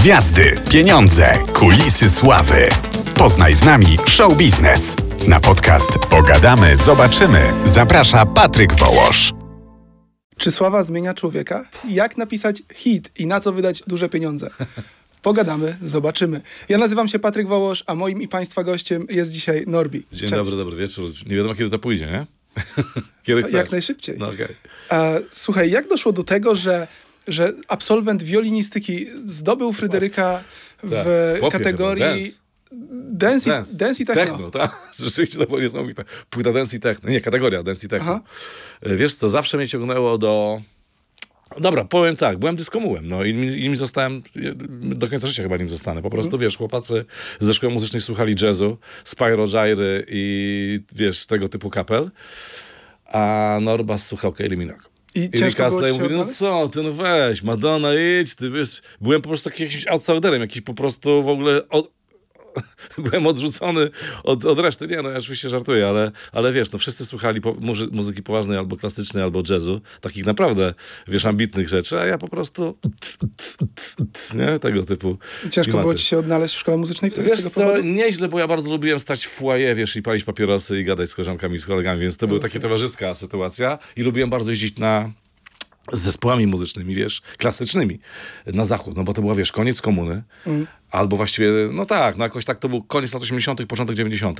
Gwiazdy, pieniądze, kulisy sławy. Poznaj z nami show biznes. Na podcast Pogadamy, zobaczymy. Zaprasza Patryk Wołosz. Czy sława zmienia człowieka? Jak napisać hit i na co wydać duże pieniądze? Pogadamy, zobaczymy. Ja nazywam się Patryk Wołosz, a moim i Państwa gościem jest dzisiaj Norbi. Dzień Cześć. dobry, dobry wieczór. Nie wiadomo, kiedy to pójdzie, nie? kiedy chcesz. Jak najszybciej. No okej. E, słuchaj, jak doszło do tego, że, że absolwent wiolinistyki zdobył Fryderyka w Tak, w kategorii dance. dance, i, Dance. i techno? Techno, tak. Rzeczywiście to było niesamowite. Płyta dance i techno. Nie, kategoria dance i techno. Aha. E, Wiesz co, zawsze mnie ciągnęło do... Dobra, powiem tak, byłem dyskomułem, no i nim, nim zostałem, do końca życia chyba nim zostanę. Po prostu, wiesz, chłopacy ze szkoły muzycznej słuchali jazzu, Spyro Gyry i, wiesz, tego typu kapel, a Norbas słuchał Kylie Minogue. I I ci się mówi, no co, ty no weź, Madonna, idź, ty wiesz. Byłem po prostu jakimś outsiderem, jakiś po prostu w ogóle... Od... Byłem odrzucony od, od reszty. Nie, no ja oczywiście żartuję, ale, ale wiesz, no wszyscy słuchali po, muzy, muzyki poważnej albo klasycznej, albo jazzu, takich naprawdę, wiesz, ambitnych rzeczy, a ja po prostu nie, tego typu Ciężko klimaty. było ci się odnaleźć w szkole muzycznej wtedy z Wiesz tego co, nieźle, bo ja bardzo lubiłem stać w foyer, wiesz, i palić papierosy i gadać z koleżankami i z kolegami, więc to była taka towarzyska sytuacja i lubiłem bardzo jeździć na z zespołami muzycznymi, wiesz, klasycznymi na zachód, no bo to była, wiesz, koniec komuny, albo właściwie, no tak, no jakoś tak to był koniec lat 80., początek 90.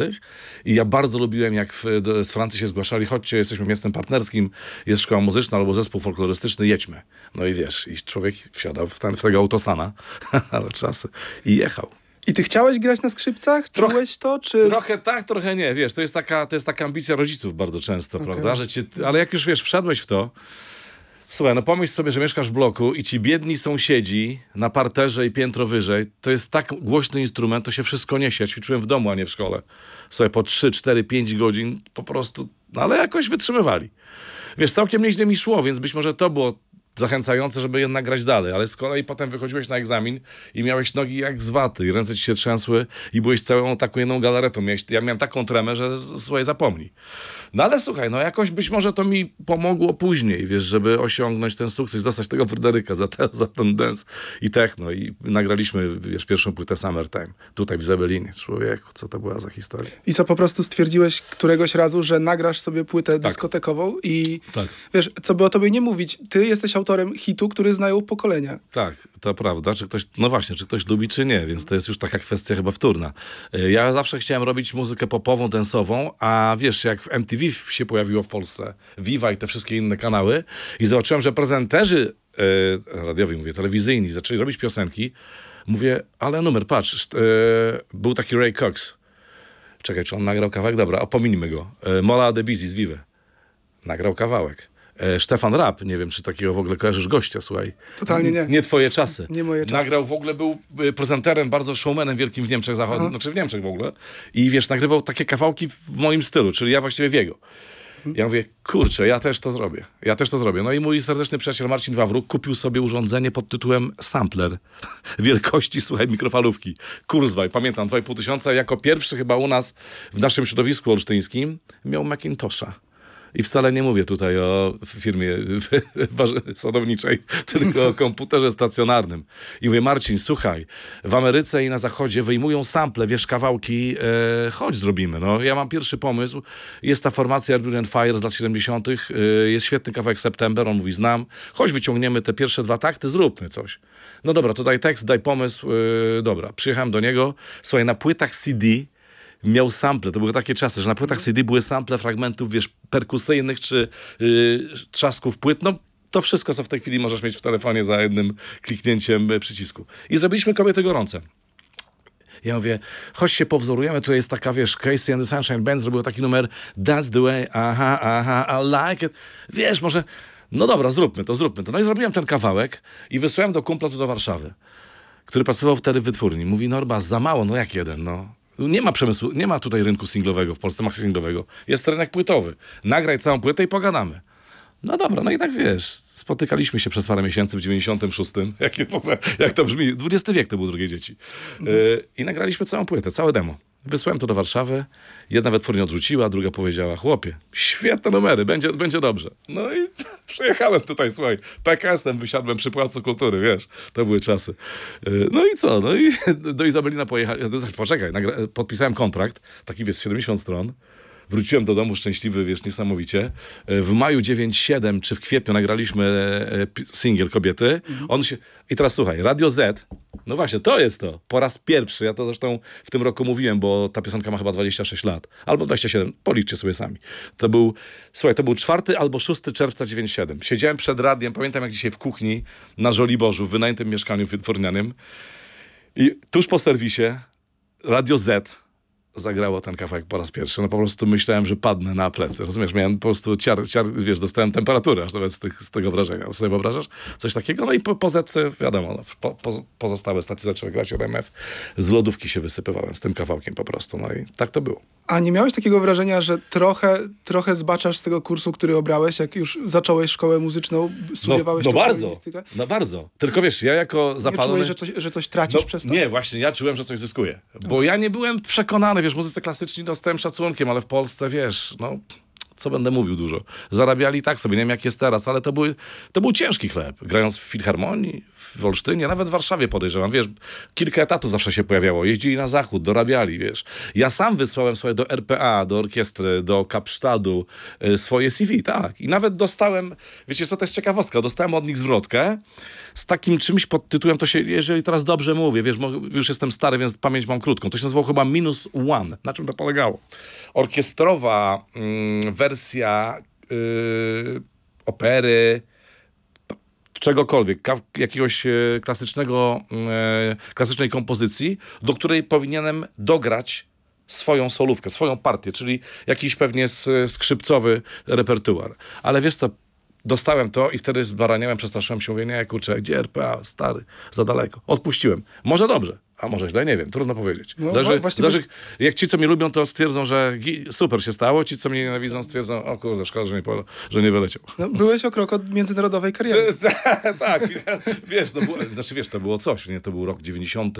i ja bardzo lubiłem, jak w, z Francji się zgłaszali, chodźcie, jesteśmy miastem partnerskim, jest szkoła muzyczna albo zespół folklorystyczny, jedźmy. No i wiesz, i człowiek wsiadał w, ten, w tego autosana, ale czasy, i jechał. I ty chciałeś grać na skrzypcach? Trochę- Czułeś to, czy... Trochę tak, trochę nie. Wiesz, to jest taka, to jest taka ambicja rodziców bardzo często, prawda? Że cię, ale jak już wiesz, wszedłeś w to. Słuchaj, no pomyśl sobie, że mieszkasz w bloku i ci biedni sąsiedzi na parterze i piętro wyżej, to jest tak głośny instrument, to się wszystko niesie. Ja ćwiczyłem w domu, a nie w szkole. Słuchaj, po 3, 4, 5 godzin po prostu, no ale jakoś wytrzymywali. Wiesz, całkiem nieźle mi szło, więc być może to było zachęcające, żeby jednak grać dalej, ale z kolei potem wychodziłeś na egzamin i miałeś nogi jak z waty i ręce ci się trzęsły i byłeś całą taką jedną galaretą. Miałeś, ja miałem taką tremę, że słuchaj, zapomnij. No ale słuchaj, no jakoś być może to mi pomogło później, wiesz, żeby osiągnąć ten sukces, dostać tego Fryderyka za, te, za ten dance i techno i nagraliśmy, wiesz, pierwszą płytę Summertime, tutaj w Zabelinie. Człowieku, co to była za historia. I co, po prostu stwierdziłeś któregoś razu, że nagrasz sobie płytę dyskotekową i Tak. wiesz, co by o tobie nie mówić, ty jesteś autorem hitu, który znają pokolenia. Tak, to prawda. Czy ktoś, no właśnie, czy ktoś lubi, czy nie, więc to jest już taka kwestia chyba wtórna. Y, Ja zawsze chciałem robić muzykę popową, densową, a wiesz, jak w MTV się pojawiło w Polsce, Viva i te wszystkie inne kanały i zobaczyłem, że prezenterzy e, radiowi, mówię, telewizyjni, zaczęli robić piosenki, mówię, ale numer, patrz, e, był taki Ray Cox. Czekaj, czy on nagrał kawałek? Dobra, opominijmy go. E, Mola de Bizis, Vive. Nagrał kawałek. E, Stefan Rapp, nie wiem, czy takiego w ogóle kojarzysz gościa, słuchaj. Totalnie nie. Nie twoje czasy. Nie moje czasy. Nagrał w ogóle, był y, prezenterem, bardzo showmanem wielkim w Niemczech Zachodnich, znaczy w Niemczech w ogóle. I wiesz, nagrywał takie kawałki w moim stylu, czyli ja właściwie w jego. Ja mówię, kurczę, ja też to zrobię. Ja też to zrobię. No i mój serdeczny przyjaciel Marcin Wawruk kupił sobie urządzenie pod tytułem Sampler. Wielkości, słuchaj, mikrofalówki. Kurzweil, pamiętam, 2,5 tysiąca. Jako pierwszy chyba u nas w naszym środowisku olsztyńskim miał Macintosha. I wcale nie mówię tutaj o firmie sadowniczej, tylko o komputerze stacjonarnym. I mówię, Marcin, słuchaj, w Ameryce i na Zachodzie wyjmują sample, wiesz, kawałki, e, chodź zrobimy. No, ja mam pierwszy pomysł, jest ta formacja and Fire z lat 70., e, jest świetny kawałek September, on mówi, znam, chodź wyciągniemy te pierwsze dwa takty, zróbmy coś. No dobra, to daj tekst, daj pomysł, e, dobra, przyjechałem do niego, słuchaj, na płytach CD miał sample. To były takie czasy, że na płytach CD były sample fragmentów, wiesz, perkusyjnych czy yy, trzasków płyt. No, to wszystko, co w tej chwili możesz mieć w telefonie za jednym kliknięciem y, przycisku. I zrobiliśmy kobiety gorące. Ja mówię, chodź się powzorujemy, tutaj jest taka, wiesz, Casey and the Sunshine Band zrobił taki numer That's the way, aha, aha, I like it. Wiesz, może, no dobra, zróbmy to, zróbmy to. No i zrobiłem ten kawałek i wysłałem do kumpla tu do Warszawy, który pracował wtedy w wytwórni. Mówi, Norba, za mało, no jak jeden, no. Nie ma przemysłu, nie ma tutaj rynku singlowego w Polsce, maxi singlowego. Jest rynek płytowy. Nagraj całą płytę i pogadamy. No dobra, no i tak wiesz, spotykaliśmy się przez parę miesięcy w 96. Jakie w ogóle, jak to brzmi? XX wiek to był drugie dzieci. Yy, I nagraliśmy całą płytę, całe demo. Wysłałem to do Warszawy. Jedna wytwórnia odrzuciła, druga powiedziała, chłopie, świetne numery, będzie, będzie dobrze. No i przyjechałem tutaj, słuchaj, PKS-em wysiadłem przy Placu Kultury, wiesz, to były czasy. Y, No i co, no i do Izabelina pojechałem, poczekaj, nagra- podpisałem kontrakt, taki wiesz, 70 stron. Wróciłem do domu szczęśliwy, wiesz, niesamowicie. E, W maju 9-7, czy w kwietniu nagraliśmy e, pi- singiel Kobiety. On się... I teraz słuchaj, Radio Z, no właśnie, to jest to. Po raz pierwszy, ja to zresztą w tym roku mówiłem, bo ta piosenka ma chyba 26 lat. Albo 27, policzcie sobie sami. To był, słuchaj, to był 4 albo 6 czerwca 97. Siedziałem przed radiem, pamiętam jak dzisiaj w kuchni na Żoliborzu, w wynajętym mieszkaniu wytwornianym. I tuż po serwisie Radio Z zagrało ten kawałek po raz pierwszy. No po prostu myślałem, że padnę na plecy. Rozumiesz? Miałem po prostu ciar, ciar wiesz, dostałem temperaturę aż nawet z, tych, z tego wrażenia. Sobie wyobrażasz? Coś takiego? No i po, po wiadomo, no, po, po, pozostałe stacje zaczęły grać RMF. Z lodówki się wysypywałem z tym kawałkiem po prostu. No i tak to było. A nie miałeś takiego wrażenia, że trochę, trochę zbaczasz z tego kursu, który obrałeś, jak już zacząłeś szkołę muzyczną, No, studiowałeś no tą bardzo, no bardzo. Tylko wiesz, ja jako Nie zapalony... czułeś, że coś, że coś tracisz No, przez to? Nie, właśnie, ja czułem, że coś zyskuję. Bo ja nie byłem przekonany, wiesz, muzyce klasyczni dostałem szacunkiem, ale w Polsce, wiesz, no, co będę mówił dużo. Zarabiali tak sobie, nie wiem jak jest teraz, ale to, były, to był ciężki chleb. Grając w Filharmonii, w Olsztynie, nawet w Warszawie podejrzewam, wiesz, kilka etatów zawsze się pojawiało. Jeździli na zachód, dorabiali, wiesz. Ja sam wysłałem swoje do RPA, do orkiestry, do Kapsztadu y, swoje CV, tak. I nawet dostałem, wiecie co, to jest ciekawostka, dostałem od nich zwrotkę z takim czymś pod tytułem, to się, jeżeli teraz dobrze mówię, wiesz, już jestem stary, więc pamięć mam krótką, to się nazywało chyba Minus One. Na czym to polegało? Orkiestrowa mm, wersja y, opery, czegokolwiek, jakiegoś e, klasycznego, e, klasycznej kompozycji, do której powinienem dograć swoją solówkę, swoją partię, czyli jakiś pewnie skrzypcowy repertuar. Ale wiesz co, dostałem to i wtedy zbaraniałem, przestraszyłem się, mówię, nie, kurczę, gdzie RPA, stary, za daleko. Odpuściłem. Może dobrze, a może źle, nie wiem, trudno powiedzieć. No, Zależy, zależy, jak ci, co mnie lubią, to stwierdzą, że super się stało, ci, co mnie nienawidzą, stwierdzą, o kurde, szkoda, że nie, polo, że nie wyleciał. No, byłeś o krok od międzynarodowej kariery. tak, wiesz, to było, znaczy wiesz, to było coś, nie? To był rok 90,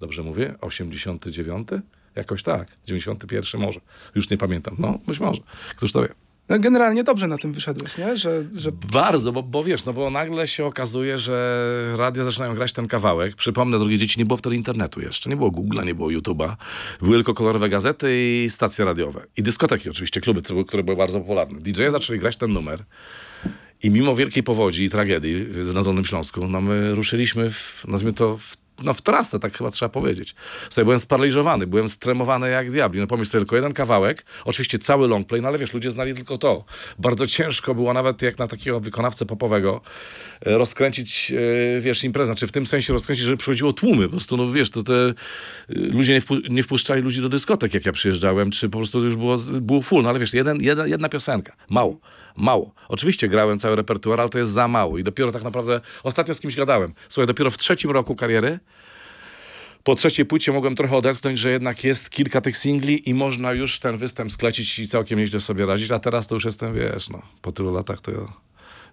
dobrze mówię? 89? Jakoś tak, 91 może. Już nie pamiętam. No, być może. Któż to wie? No, generalnie dobrze na tym wyszedłeś, nie? Że, że Bardzo, bo, bo wiesz, no bo nagle się okazuje, że radia zaczynają grać ten kawałek. Przypomnę, drogie dzieci, nie było wtedy internetu jeszcze. Nie było Google'a, nie było YouTube'a. Były tylko kolorowe gazety i stacje radiowe. I dyskoteki oczywiście, kluby, które były bardzo popularne. DJ-e zaczęli grać ten numer. I mimo wielkiej powodzi i tragedii na Dolnym Śląsku, no my ruszyliśmy, w, nazwijmy to, w, no w trasę, tak chyba trzeba powiedzieć. Sobie byłem sparaliżowany, byłem stremowany jak diabli. No pomyśl sobie, tylko jeden kawałek, oczywiście cały longplay, no ale wiesz, ludzie znali tylko to. Bardzo ciężko było nawet jak na takiego wykonawcę popowego e, rozkręcić, e, wiesz, imprezę. Znaczy w tym sensie rozkręcić, żeby przychodziło tłumy. Po prostu, no wiesz, to te e, ludzie nie, wpu- nie wpuszczali ludzi do dyskotek, jak ja przyjeżdżałem, czy po prostu już było, było full. No ale wiesz, jeden, jedna, jedna piosenka. Mało. Mało. Oczywiście grałem cały repertuar, ale to jest za mało. I dopiero tak naprawdę, ostatnio z kimś gadałem. Słuchaj, dopiero w trzecim roku kariery, po trzeciej płycie mogłem trochę odetchnąć, że jednak jest kilka tych singli i można już ten występ sklecić i całkiem nieźle sobie radzić. A teraz to już jestem, wiesz, no, po tylu latach to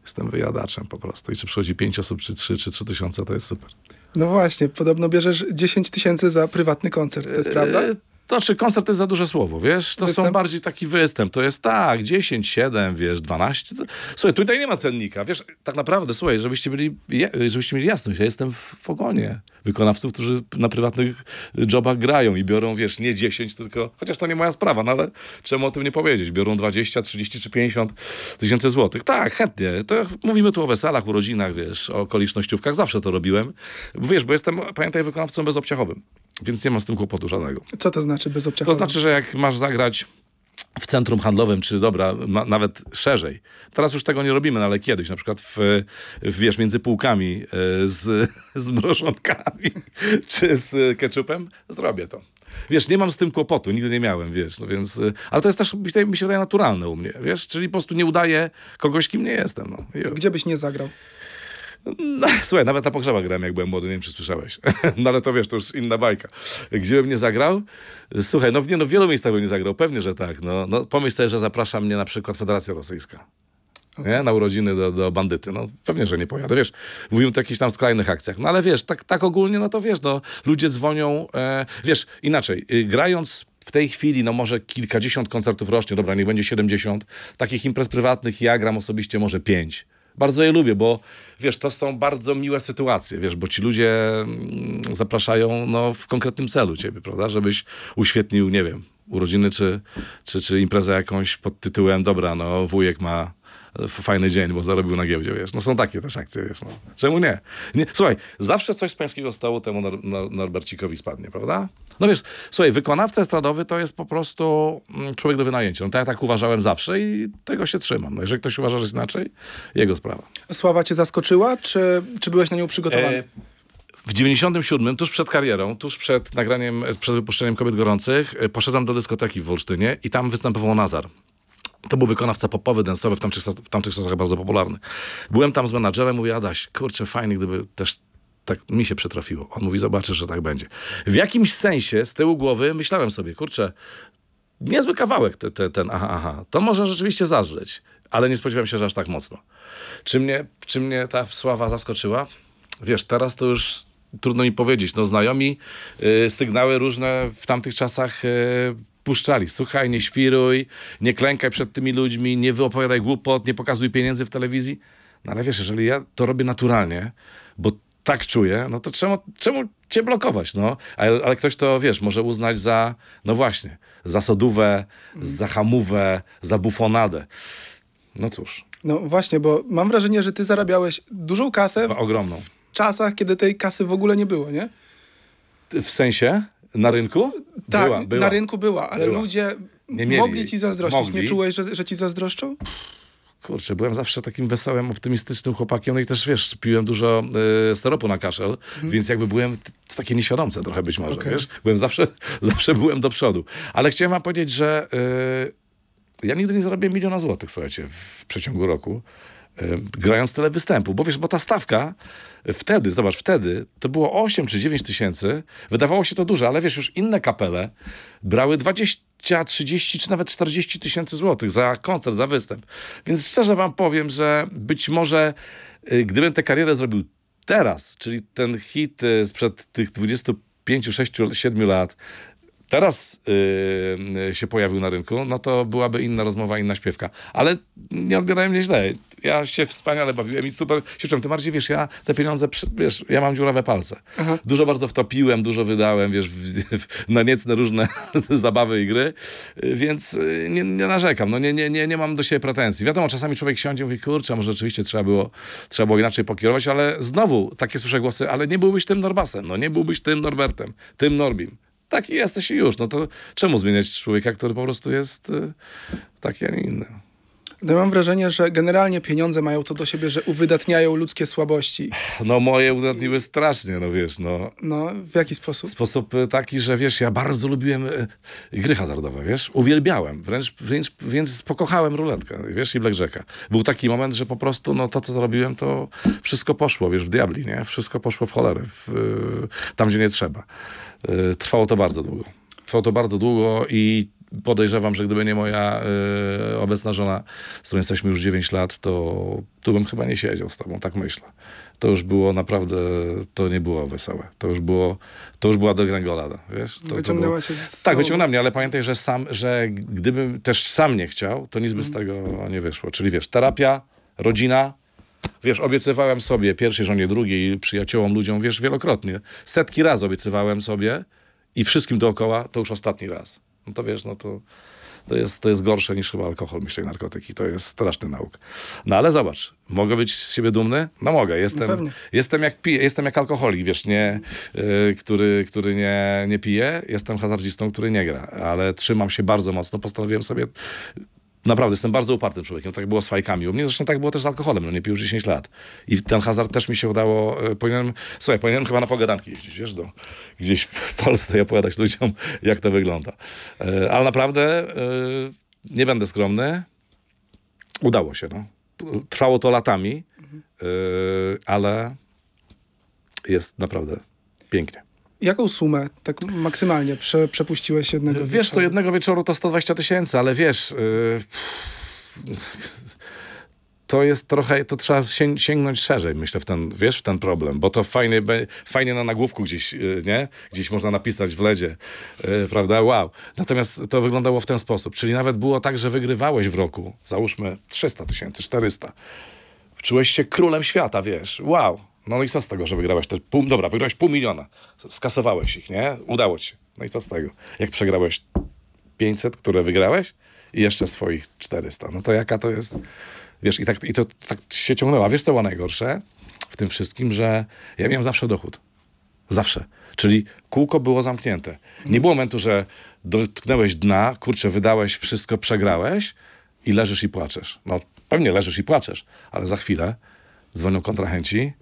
jestem wyjadaczem po prostu. I czy przychodzi pięć osób, czy trzy, czy trzy tysiące, to jest super. no właśnie, podobno bierzesz 10 tysięcy za prywatny koncert, to jest prawda? To czy koncert to jest za duże słowo, wiesz? To są Występ? bardziej taki występ. To jest tak, 10, 7, wiesz, 12. To... Słuchaj, tutaj nie ma cennika. Wiesz, tak naprawdę, słuchaj, żebyście, byli, żebyście mieli jasność, ja jestem w ogonie wykonawców, którzy na prywatnych jobach grają i biorą, wiesz, nie 10, tylko, chociaż to nie moja sprawa, no ale czemu o tym nie powiedzieć? Biorą 20, 30 czy 50 tysięcy złotych. Tak, chętnie. To mówimy tu o weselach, urodzinach, wiesz, o okolicznościówkach. Zawsze to robiłem. Wiesz, bo jestem, pamiętaj, wykonawcą bezobciachowym, więc nie mam z tym kłopotu żadnego. Co to znaczy bez To obciachu? znaczy, że jak masz zagrać w centrum handlowym, czy dobra, nawet szerzej. Teraz już tego nie robimy, no ale kiedyś, na przykład w, w wiesz, między półkami e, z, z mrożonkami, czy z ketchupem, zrobię to. Wiesz, nie mam z tym kłopotu, nigdy nie miałem, wiesz, no więc, e, ale to jest też, mi się- wydaje, naturalne u mnie, wiesz, czyli po prostu nie udaję kogoś, kim nie jestem, no. Gdzie byś nie zagrał? No, słuchaj, nawet na pogrzebach grałem, jak byłem młody, nie wiem, czy słyszałeś. No ale to wiesz, to już inna bajka. Gdzie bym nie zagrał? Słuchaj, no, w- nie, no w wielu miejscach bym nie zagrał, pewnie, że tak. No, no, pomyśl sobie, że zaprasza mnie na przykład Federacja Rosyjska. nie? na urodziny do, do bandyty. No pewnie, że nie pojadę, wiesz. Mówimy o jakichś tam skrajnych akcjach. No ale wiesz, tak, tak ogólnie, no to wiesz, no ludzie dzwonią, e, wiesz, inaczej, y, grając w tej chwili, no może kilkadziesiąt koncertów rocznie, dobra, niech będzie 70. Takich imprez prywatnych ja gram osobiście może pięć. Bardzo je lubię, bo wiesz, to są bardzo miłe sytuacje, wiesz, bo ci ludzie mm, zapraszają no, w konkretnym celu ciebie, prawda? Żebyś uświetnił, nie wiem, urodziny czy, czy, czy imprezę jakąś pod tytułem, dobra, no wujek ma fajny dzień, bo zarobił na giełdzie, wiesz. No są takie też akcje, wiesz, no. Czemu nie? nie? Słuchaj, zawsze coś z pańskiego stołu temu Nor- Nor- Norbercikowi spadnie, prawda? No wiesz, słuchaj, wykonawca estradowy to jest po prostu mm, człowiek do wynajęcia. No ja tak uważałem zawsze i tego się trzymam. No jeżeli ktoś uważa, że jest inaczej, jego sprawa. Sława cię zaskoczyła, czy, czy byłeś na nią przygotowany? E, W 97, tuż przed karierą, tuż przed nagraniem, przed wypuszczeniem Kobiet Gorących, e, poszedłem do dyskoteki w Wolsztynie i tam występował Nazar. To był wykonawca popowy, densowy, w tamtych, w tamtych czasach bardzo popularny. Byłem tam z menadżerem, mówię, Adaś, kurczę, fajnie, gdyby też tak mi się przytrafiło. On mówi, zobaczysz, że tak będzie. W jakimś sensie z tyłu głowy myślałem sobie, kurczę, niezły kawałek te, te, ten aha, aha. To może rzeczywiście zadrzeć, ale nie spodziewałem się, że aż tak mocno. Czy mnie, czy mnie ta sława zaskoczyła? Wiesz, teraz to już trudno mi powiedzieć. No znajomi y, sygnały różne w tamtych czasach y, puszczali. Słuchaj, nie świruj, nie klękaj przed tymi ludźmi, nie wyopowiadaj głupot, nie pokazuj pieniędzy w telewizji. No ale wiesz, jeżeli ja to robię naturalnie, bo tak czuję, no to czemu, czemu cię blokować, no? Ale, ale ktoś to, wiesz, może uznać za, no właśnie, za sodówę, za hamówę, za bufonadę. No cóż, No właśnie, bo mam wrażenie, że ty zarabiałeś dużą kasę ogromną. w czasach, kiedy tej kasy w ogóle nie było, nie? W sensie? Na rynku? Tak, była, była. na rynku była, ale Była. ludzie Nie mieli mogli ci zazdrościć. Mogli. Nie czułeś, że, że ci zazdroszczą? Kurczę, byłem zawsze takim wesołym, optymistycznym chłopakiem, no i też, wiesz, piłem dużo y, steropu na kaszel, więc jakby byłem w takiej nieświadomce trochę być może, Okej. wiesz? Byłem zawsze, zawsze byłem do przodu. Ale chciałem wam powiedzieć, że y, ja nigdy nie zarobiłem miliona złotych, słuchajcie, w przeciągu roku, grając tyle występów, bo wiesz, bo ta stawka y, wtedy, zobacz, wtedy to było 8 czy 9 tysięcy, wydawało się to dużo, ale wiesz, już inne kapele brały 20 30 czy nawet 40 tysięcy złotych za koncert, za występ. Więc szczerze wam powiem, że być może y, gdybym tę karierę zrobił teraz, czyli ten hit y, sprzed tych 25, 6, 7 lat, teraz yy, się pojawił na rynku, no to byłaby inna rozmowa, inna śpiewka. Ale nie odbierałem mnie źle. Ja się wspaniale bawiłem i super się czułem. Tym bardziej, wiesz, ja te pieniądze, wiesz, ja mam dziurawe palce. Dużo bardzo wtopiłem, dużo wydałem, wiesz, w, w, na niecne różne zabawy i gry, yy, więc yy, nie, nie narzekam. No nie, nie, nie, nie mam do siebie pretensji. Wiadomo, czasami człowiek siądzie i mówi, kurczę, może rzeczywiście trzeba było, trzeba było inaczej pokierować, ale znowu takie słyszę głosy, ale nie byłbyś tym Norbasem, no nie byłbyś tym Norbertem, tym Norbim. Taki jesteś i już. No to czemu zmieniać człowieka, który po prostu jest y, taki, a nie inny? No, mam wrażenie, że generalnie pieniądze mają to do siebie, że uwydatniają ludzkie słabości. No moje udatniły strasznie, no wiesz, no. No, w jaki sposób? Sposób y, taki, że wiesz, ja bardzo lubiłem y, gry hazardowe, wiesz, uwielbiałem, wręcz, wręcz więc pokochałem ruletkę, wiesz, i blackjacka. Był taki moment, że po prostu, no to, co zrobiłem, to wszystko poszło, wiesz, w diabli, nie? Wszystko poszło w cholerę, w, tam, gdzie nie trzeba. Y, Trwało to bardzo długo. Trwało to bardzo długo i podejrzewam, że gdyby nie moja y, obecna żona, z którą jesteśmy już 9 lat, to tu bym chyba nie siedział z tobą, tak myślę. To już było naprawdę, to nie było wesołe. To już było, to już była degrengolada, wiesz? To, to Wyciągnęła było... się z... Tak, wyciągnęła mnie, ale pamiętaj, że sam, że gdybym też sam nie chciał, to nic by z Mhm. tego nie wyszło. Czyli wiesz, terapia, rodzina, Wiesz, obiecywałem sobie, pierwszej żonie, drugiej, przyjaciołom, ludziom, wiesz, wielokrotnie. Setki razy obiecywałem sobie i wszystkim dookoła, to już ostatni raz. No to wiesz, no to, to, jest, to jest gorsze niż chyba alkohol, myślę, narkotyki. To jest straszny nauk. No ale zobacz, mogę być z siebie dumny? No mogę. Jestem, pewnie. jestem, jak, piję, jestem jak alkoholik, wiesz, nie, y, który, który nie, nie pije. Jestem hazardzistą, który nie gra. Ale trzymam się bardzo mocno. Postanowiłem sobie Naprawdę, jestem bardzo upartym człowiekiem. Tak było z fajkami. U mnie zresztą tak było też z alkoholem. No nie pił już 10 lat. I ten hazard też mi się udało. e, Powinienem, słuchaj, powinienem chyba na pogadanki jeździć, wiesz, do, gdzieś w Polsce i opowiadać ludziom, jak to wygląda. E, Ale naprawdę e, nie będę skromny. Udało się, no. Trwało to latami, ale jest naprawdę pięknie. Jaką sumę tak maksymalnie prze, przepuściłeś jednego Wiesz, wieczoru? to jednego wieczoru to 120 tysięcy, ale wiesz, yy, to jest trochę, to trzeba sięg- sięgnąć szerzej, myślę, w ten, wiesz, w ten problem, bo to fajnie, fajnie na nagłówku gdzieś, y, nie? Gdzieś można napisać w ledzie, y, prawda? Wow. Natomiast to wyglądało w ten sposób, czyli nawet było tak, że wygrywałeś w roku, załóżmy 300 tysięcy, 400. Czułeś się królem świata, wiesz, wow. No i co z tego, że wygrałeś te pół, dobra, wygrałeś pół miliona, skasowałeś ich, nie? Udało ci się. No i co z tego? Jak przegrałeś 500, które wygrałeś i jeszcze swoich 400. No to jaka to jest... Wiesz, i, tak, i to tak się ciągnęło. A wiesz, co było najgorsze w tym wszystkim, że ja miałem zawsze dochód. Zawsze. Czyli kółko było zamknięte. Nie było momentu, że dotknąłeś dna, kurczę, wydałeś wszystko, przegrałeś i leżysz i płaczesz. No pewnie leżysz i płaczesz, ale za chwilę dzwonią kontrahenci,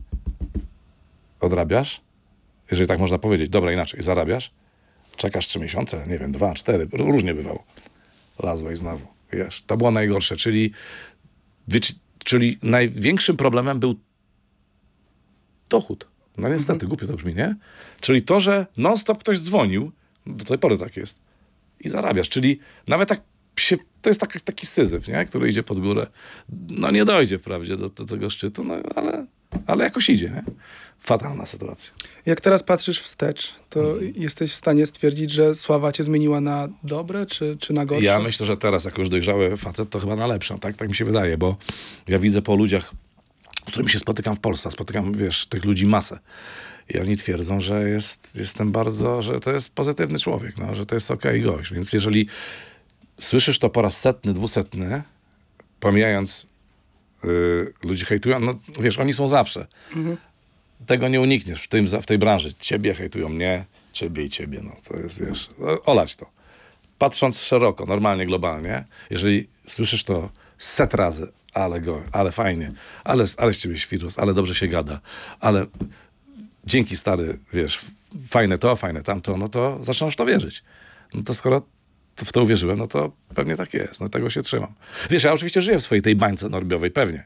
odrabiasz, jeżeli tak można powiedzieć, dobra, inaczej, zarabiasz, czekasz trzy miesiące, nie wiem, dwa, cztery, różnie bywało. Lazłeś znowu, wiesz. To było najgorsze, czyli, czyli największym problemem był dochód. No niestety, głupio to brzmi, nie? Czyli to, że non-stop ktoś dzwonił, do tej pory tak jest, i zarabiasz. Czyli nawet tak się, to jest taki, taki syzyf, nie? który idzie pod górę. No nie dojdzie wprawdzie do, do tego szczytu, no ale, ale jakoś idzie. Nie? Fatalna sytuacja. Jak teraz patrzysz wstecz, to jesteś w stanie stwierdzić, że sława cię zmieniła na dobre czy, czy na gorsze? Ja myślę, że teraz, jako już dojrzały facet, to chyba na lepszą, tak? Tak mi się wydaje, bo ja widzę po ludziach, z którymi się spotykam w Polsce, spotykam, wiesz, tych ludzi masę. I oni twierdzą, że jest, jestem bardzo, że to jest pozytywny człowiek, no, że to jest okej gość. Więc jeżeli słyszysz to po raz setny, dwusetny, pomijając y, ludzi hejtują, no wiesz, oni są zawsze. Tego nie unikniesz w, tym, w tej branży. Ciebie hejtują mnie, ciebie i ciebie. No to jest, wiesz, olać to. Patrząc szeroko, normalnie, globalnie, jeżeli słyszysz to set razy, ale go, ale fajnie, ale, ale z ciebie świrus, ale dobrze się gada, ale dzięki stary, wiesz, fajne to, fajne tamto, no to zaczynasz to wierzyć. No to skoro w to uwierzyłem, no to pewnie tak jest, no tego się trzymam. Wiesz, ja oczywiście żyję w swojej tej bańce norbiowej, pewnie,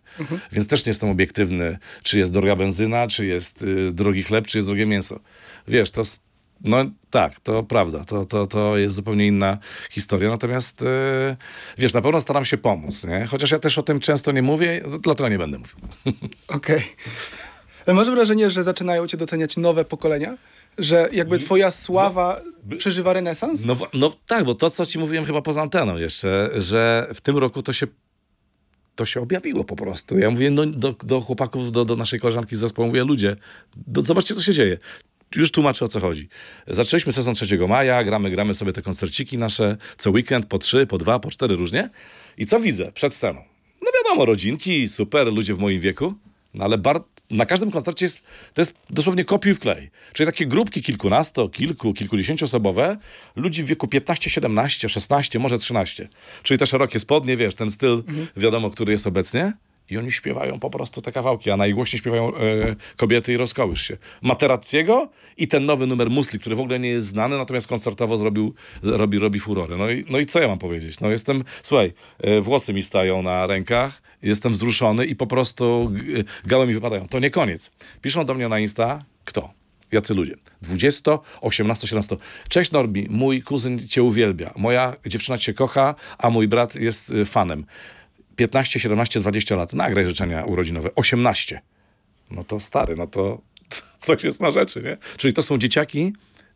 więc też nie jestem obiektywny, czy jest droga benzyna, czy jest y, drogi chleb, czy jest drogie mięso. Wiesz, to, no tak, to prawda, to, to, to jest zupełnie inna historia, natomiast y, wiesz, na pewno staram się pomóc, nie? Chociaż ja też o tym często nie mówię, dlatego nie będę mówił. Okej. Ale Masz wrażenie, że zaczynają cię doceniać nowe pokolenia? Że jakby twoja sława przeżywa renesans? No, no tak, bo to, co ci mówiłem chyba poza anteną jeszcze, że w tym roku to się to się objawiło po prostu. Ja mówię no, do, do chłopaków, do, do naszej koleżanki z zespołu, mówię, ludzie, do, zobaczcie, co się dzieje. Już tłumaczę, o co chodzi. Zaczęliśmy sezon 3 maja, gramy, gramy sobie te koncerciki nasze co weekend, po trzy, po dwa, po cztery różnie. I co widzę przed sceną? No wiadomo, rodzinki, super, ludzie w moim wieku, no ale na każdym koncercie jest, to jest dosłownie kopiuj w klej. Czyli takie grupki kilkunasto, kilku, kilkudziesięcioosobowe, ludzi w wieku 15, 17, 16, może 13. Czyli te szerokie spodnie, wiesz, ten styl, wiadomo, który jest obecnie. I oni śpiewają po prostu te kawałki, a najgłośniej śpiewają e, kobiety i rozkołysz się. Materackiego i ten nowy numer Musli, który w ogóle nie jest znany, natomiast koncertowo zrobił, robi, robi furorę. No i, no i co ja mam powiedzieć? No jestem, słuchaj, e, włosy mi stają na rękach, jestem wzruszony i po prostu g- gałe mi wypadają. To nie koniec. Piszą do mnie na Insta, kto? Jacy ludzie? 20, 18, 17. Cześć Norbi, mój kuzyn cię uwielbia. Moja dziewczyna cię kocha, a mój brat jest y, fanem. 15, 17, 20 lat. Nagraj życzenia urodzinowe. 18. No to stary, no to coś jest na rzeczy, nie? Czyli to są dzieciaki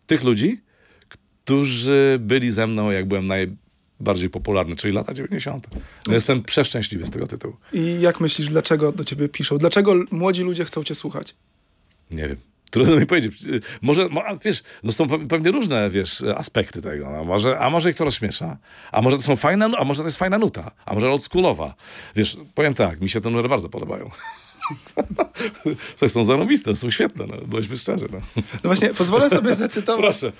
tych ludzi, którzy byli ze mną, jak byłem najbardziej popularny, czyli lata 90. No jestem przeszczęśliwy z tego tytułu. I jak myślisz, dlaczego do ciebie piszą? Dlaczego młodzi ludzie chcą cię słuchać? Nie wiem. Trudno mi powiedzieć. Może, wiesz, no są pe- pewnie różne, wiesz, aspekty tego. No może, a może ich to rozśmiesza, a może to są fajne, a może to jest fajna nuta, a może oldschoolowa. Wiesz, powiem tak, mi się te numery bardzo podobają. Coś są zarobiste, są świetne, no, bądźmy szczerzy. No. No właśnie, pozwolę sobie zacytować. Proszę.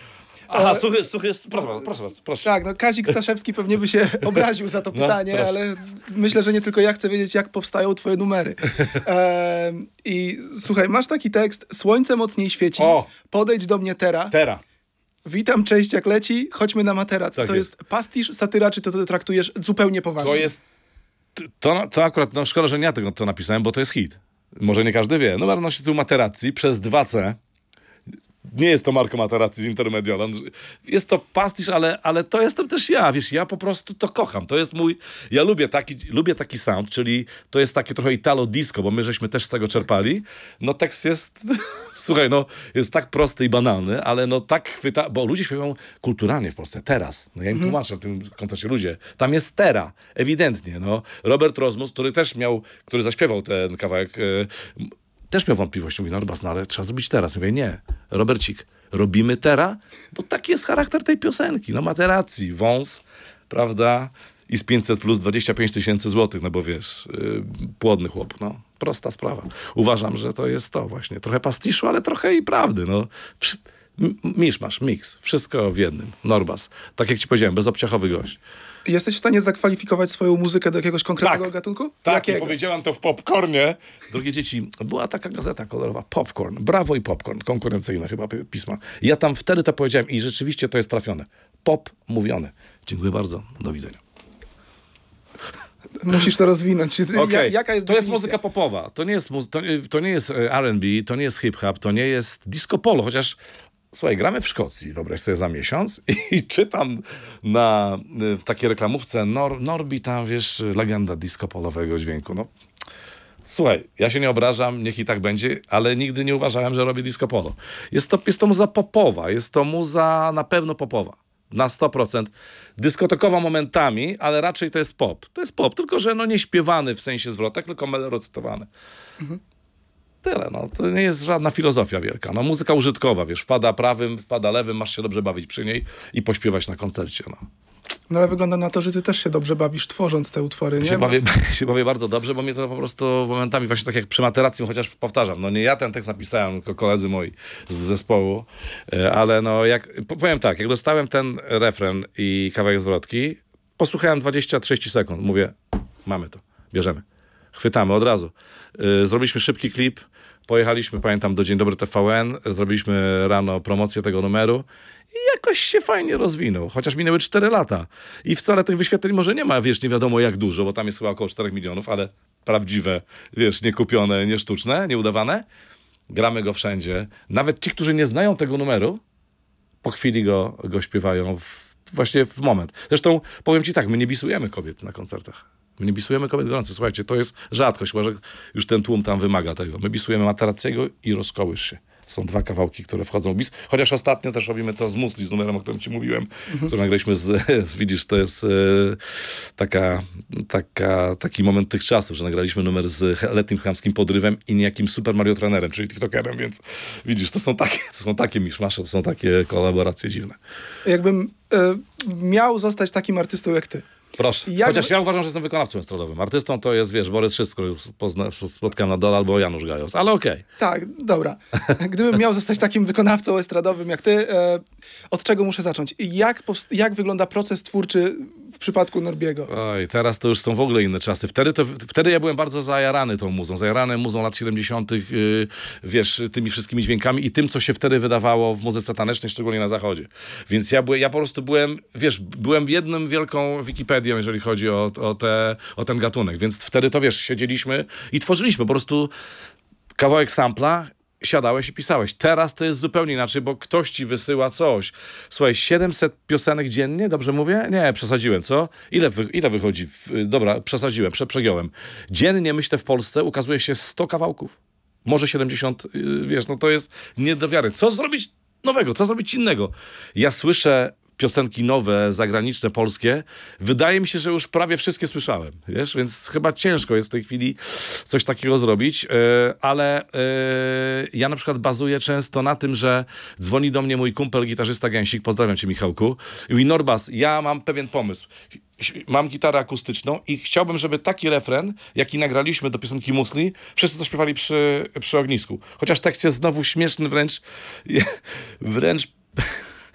Aha, suchy, suchy, proszę, proszę bardzo, proszę. Tak, no Kazik Staszewski pewnie by się obraził za to No, pytanie, proszę. ale myślę, że nie tylko ja chcę wiedzieć, jak powstają twoje numery. Em, I słuchaj, masz taki tekst, słońce mocniej świeci, O! podejdź do mnie teraz, Tera. witam, cześć, jak leci, chodźmy na materac. Tak to jest. jest. pastisz, satyra, czy to, to traktujesz zupełnie poważnie? To jest. To, to akurat, no szkoda, że nie ja tego to napisałem, bo to jest hit. Może nie każdy wie. Numer nosi tu materacji przez 2C. Nie jest to Marco Materazzi z Intermediolem. Jest to pastisz, ale, ale to jestem też ja, wiesz, ja po prostu to kocham. To jest mój, ja lubię taki, lubię taki sound, czyli to jest takie trochę italo disco, bo my żeśmy też z tego czerpali. No tekst jest, słuchaj, no jest tak prosty i banalny, ale no tak chwyta, bo ludzie śpiewają kulturalnie w Polsce, teraz. No ja im tłumaczę w tym koncercie, ludzie, tam jest tera, ewidentnie, no. Robert Rozmus, który też miał, który zaśpiewał ten kawałek, e, też miał wątpliwości. Mówi, Norbas, no ale trzeba zrobić teraz. Mówię, nie, Robercik, robimy teraz, bo taki jest charakter tej piosenki. No macie racji, wąs, prawda, i z 500 plus 25 tysięcy złotych, no bo wiesz, yy, płodny chłop, no. Prosta sprawa. Uważam, że to jest to właśnie. Trochę pastiszu, ale trochę i prawdy, no. Misz masz, miks. Wszystko w jednym. Norbas. Tak jak ci powiedziałem, bezobciachowy gość. Jesteś w stanie zakwalifikować swoją muzykę do jakiegoś konkretnego Tak. gatunku? Tak, i Jakiego? powiedziałem to w Popcornie. Drogie dzieci, była taka gazeta kolorowa, Popcorn, Brawo i Popcorn, konkurencyjne chyba pi- pisma. Ja tam wtedy to powiedziałem i rzeczywiście to jest trafione. Pop mówione. Dziękuję bardzo, do widzenia. Musisz to rozwinąć. Okej, jaka jest to jest muzyka popowa. To nie jest, to, to nie jest R&B, to nie jest hip-hop, to nie jest disco polo, chociaż słuchaj, gramy w Szkocji, wyobraź sobie za miesiąc i czytam na, e, w takiej reklamówce Nor, Norbi tam, wiesz, legenda disco polowego dźwięku. No, Słuchaj, ja się nie obrażam, niech i tak będzie, ale nigdy nie uważałem, że robię disco polo. Jest to, jest to muza popowa, jest to muza na pewno popowa. Na 100%. Dyskotekowa momentami, ale raczej to jest pop. To jest pop, tylko że no nie śpiewany w sensie zwrotek, tylko melorecytowany. Tyle, no. To nie jest żadna filozofia wielka. No muzyka użytkowa, wiesz, wpada prawym, wpada lewym, masz się dobrze bawić przy niej i pośpiewać na koncercie, no. No ale wygląda na to, że ty też się dobrze bawisz tworząc te utwory, nie? się bawię, się bawię bardzo dobrze, bo mnie to po prostu momentami właśnie tak jak przy materacji, chociaż powtarzam, no nie ja ten tekst napisałem, tylko koledzy moi z zespołu, e, ale no jak, po- powiem tak, jak dostałem ten refren i kawałek zwrotki, posłuchałem 20-30 sekund, mówię, mamy to, bierzemy, chwytamy od razu. E, Zrobiliśmy szybki klip, pojechaliśmy, pamiętam, do Dzień Dobry TVN, zrobiliśmy rano promocję tego numeru i jakoś się fajnie rozwinął, chociaż minęły 4 lata. I wcale tych wyświetleń może nie ma, wiesz, nie wiadomo jak dużo, bo tam jest chyba około 4 milionów, ale prawdziwe, wiesz, nie kupione, nie sztuczne, nie udawane. Gramy go wszędzie. Nawet ci, którzy nie znają tego numeru, po chwili go, go śpiewają w, właśnie w moment. Zresztą powiem ci tak, my nie bisujemy kobiet na koncertach. My nie bisujemy kobiet gorących. Słuchajcie, to jest rzadkość, chyba że już ten tłum tam wymaga tego. My bisujemy Mataracego i Rozkołysz się. Są dwa kawałki, które wchodzą w bis. Chociaż ostatnio też robimy to z Musli, z numerem, o którym ci mówiłem, który nagraliśmy z, widzisz, to jest e, taka, taka, taki moment tych czasów, że nagraliśmy numer z letnim chamskim podrywem i niejakim Super Mario trenerem, czyli TikTokerem, więc widzisz, to są takie, to są takie miszmasze, to są takie kolaboracje dziwne. Jakbym e, miał zostać takim artystą jak ty. Proszę. Jak- Chociaż ja uważam, że jestem wykonawcą estradowym. Artystą to jest, wiesz, Borys Wszystko, pozna, spotkałem na dole, albo Janusz Gajos, ale okej. Tak, dobra. Gdybym miał zostać takim wykonawcą estradowym jak ty, e, od czego muszę zacząć? Jak, jak wygląda proces twórczy w przypadku Norbiego? Oj, teraz to już są w ogóle inne czasy. Wtedy, to, wtedy ja byłem bardzo zajarany tą muzą, zajarany muzą lat 70., yy, wiesz, tymi wszystkimi dźwiękami i tym, co się wtedy wydawało w muzyce tanecznej, szczególnie na zachodzie. Więc ja, byłem, ja po prostu byłem, wiesz, byłem jedną wielką Wikipedią, jeżeli chodzi o, o, te, o ten gatunek. Więc wtedy to, wiesz, siedzieliśmy i tworzyliśmy po prostu kawałek sampla, siadałeś i pisałeś. Teraz to jest zupełnie inaczej, bo ktoś ci wysyła coś. Słuchaj, 700 piosenek dziennie, dobrze mówię? Nie, przesadziłem, co? Ile, wy, ile wychodzi? W- Dobra, przesadziłem, prze, przegiąłem. Dziennie, myślę, w Polsce ukazuje się 100 kawałków. Może 70, yy, wiesz, no to jest nie do wiary. Co zrobić nowego? Co zrobić innego? Ja słyszę piosenki nowe, zagraniczne, polskie. Wydaje mi się, że już prawie wszystkie słyszałem, wiesz, więc chyba ciężko jest w tej chwili coś takiego zrobić, e, ale e, ja na przykład bazuję często na tym, że dzwoni do mnie mój kumpel, gitarzysta Gęsik, pozdrawiam cię Michałku, i mówi Norbas, ja mam pewien pomysł. Mam gitarę akustyczną i chciałbym, żeby taki refren, jaki nagraliśmy do piosenki Musli, wszyscy zaśpiewali przy, przy ognisku. Chociaż tekst jest znowu śmieszny, wręcz wręcz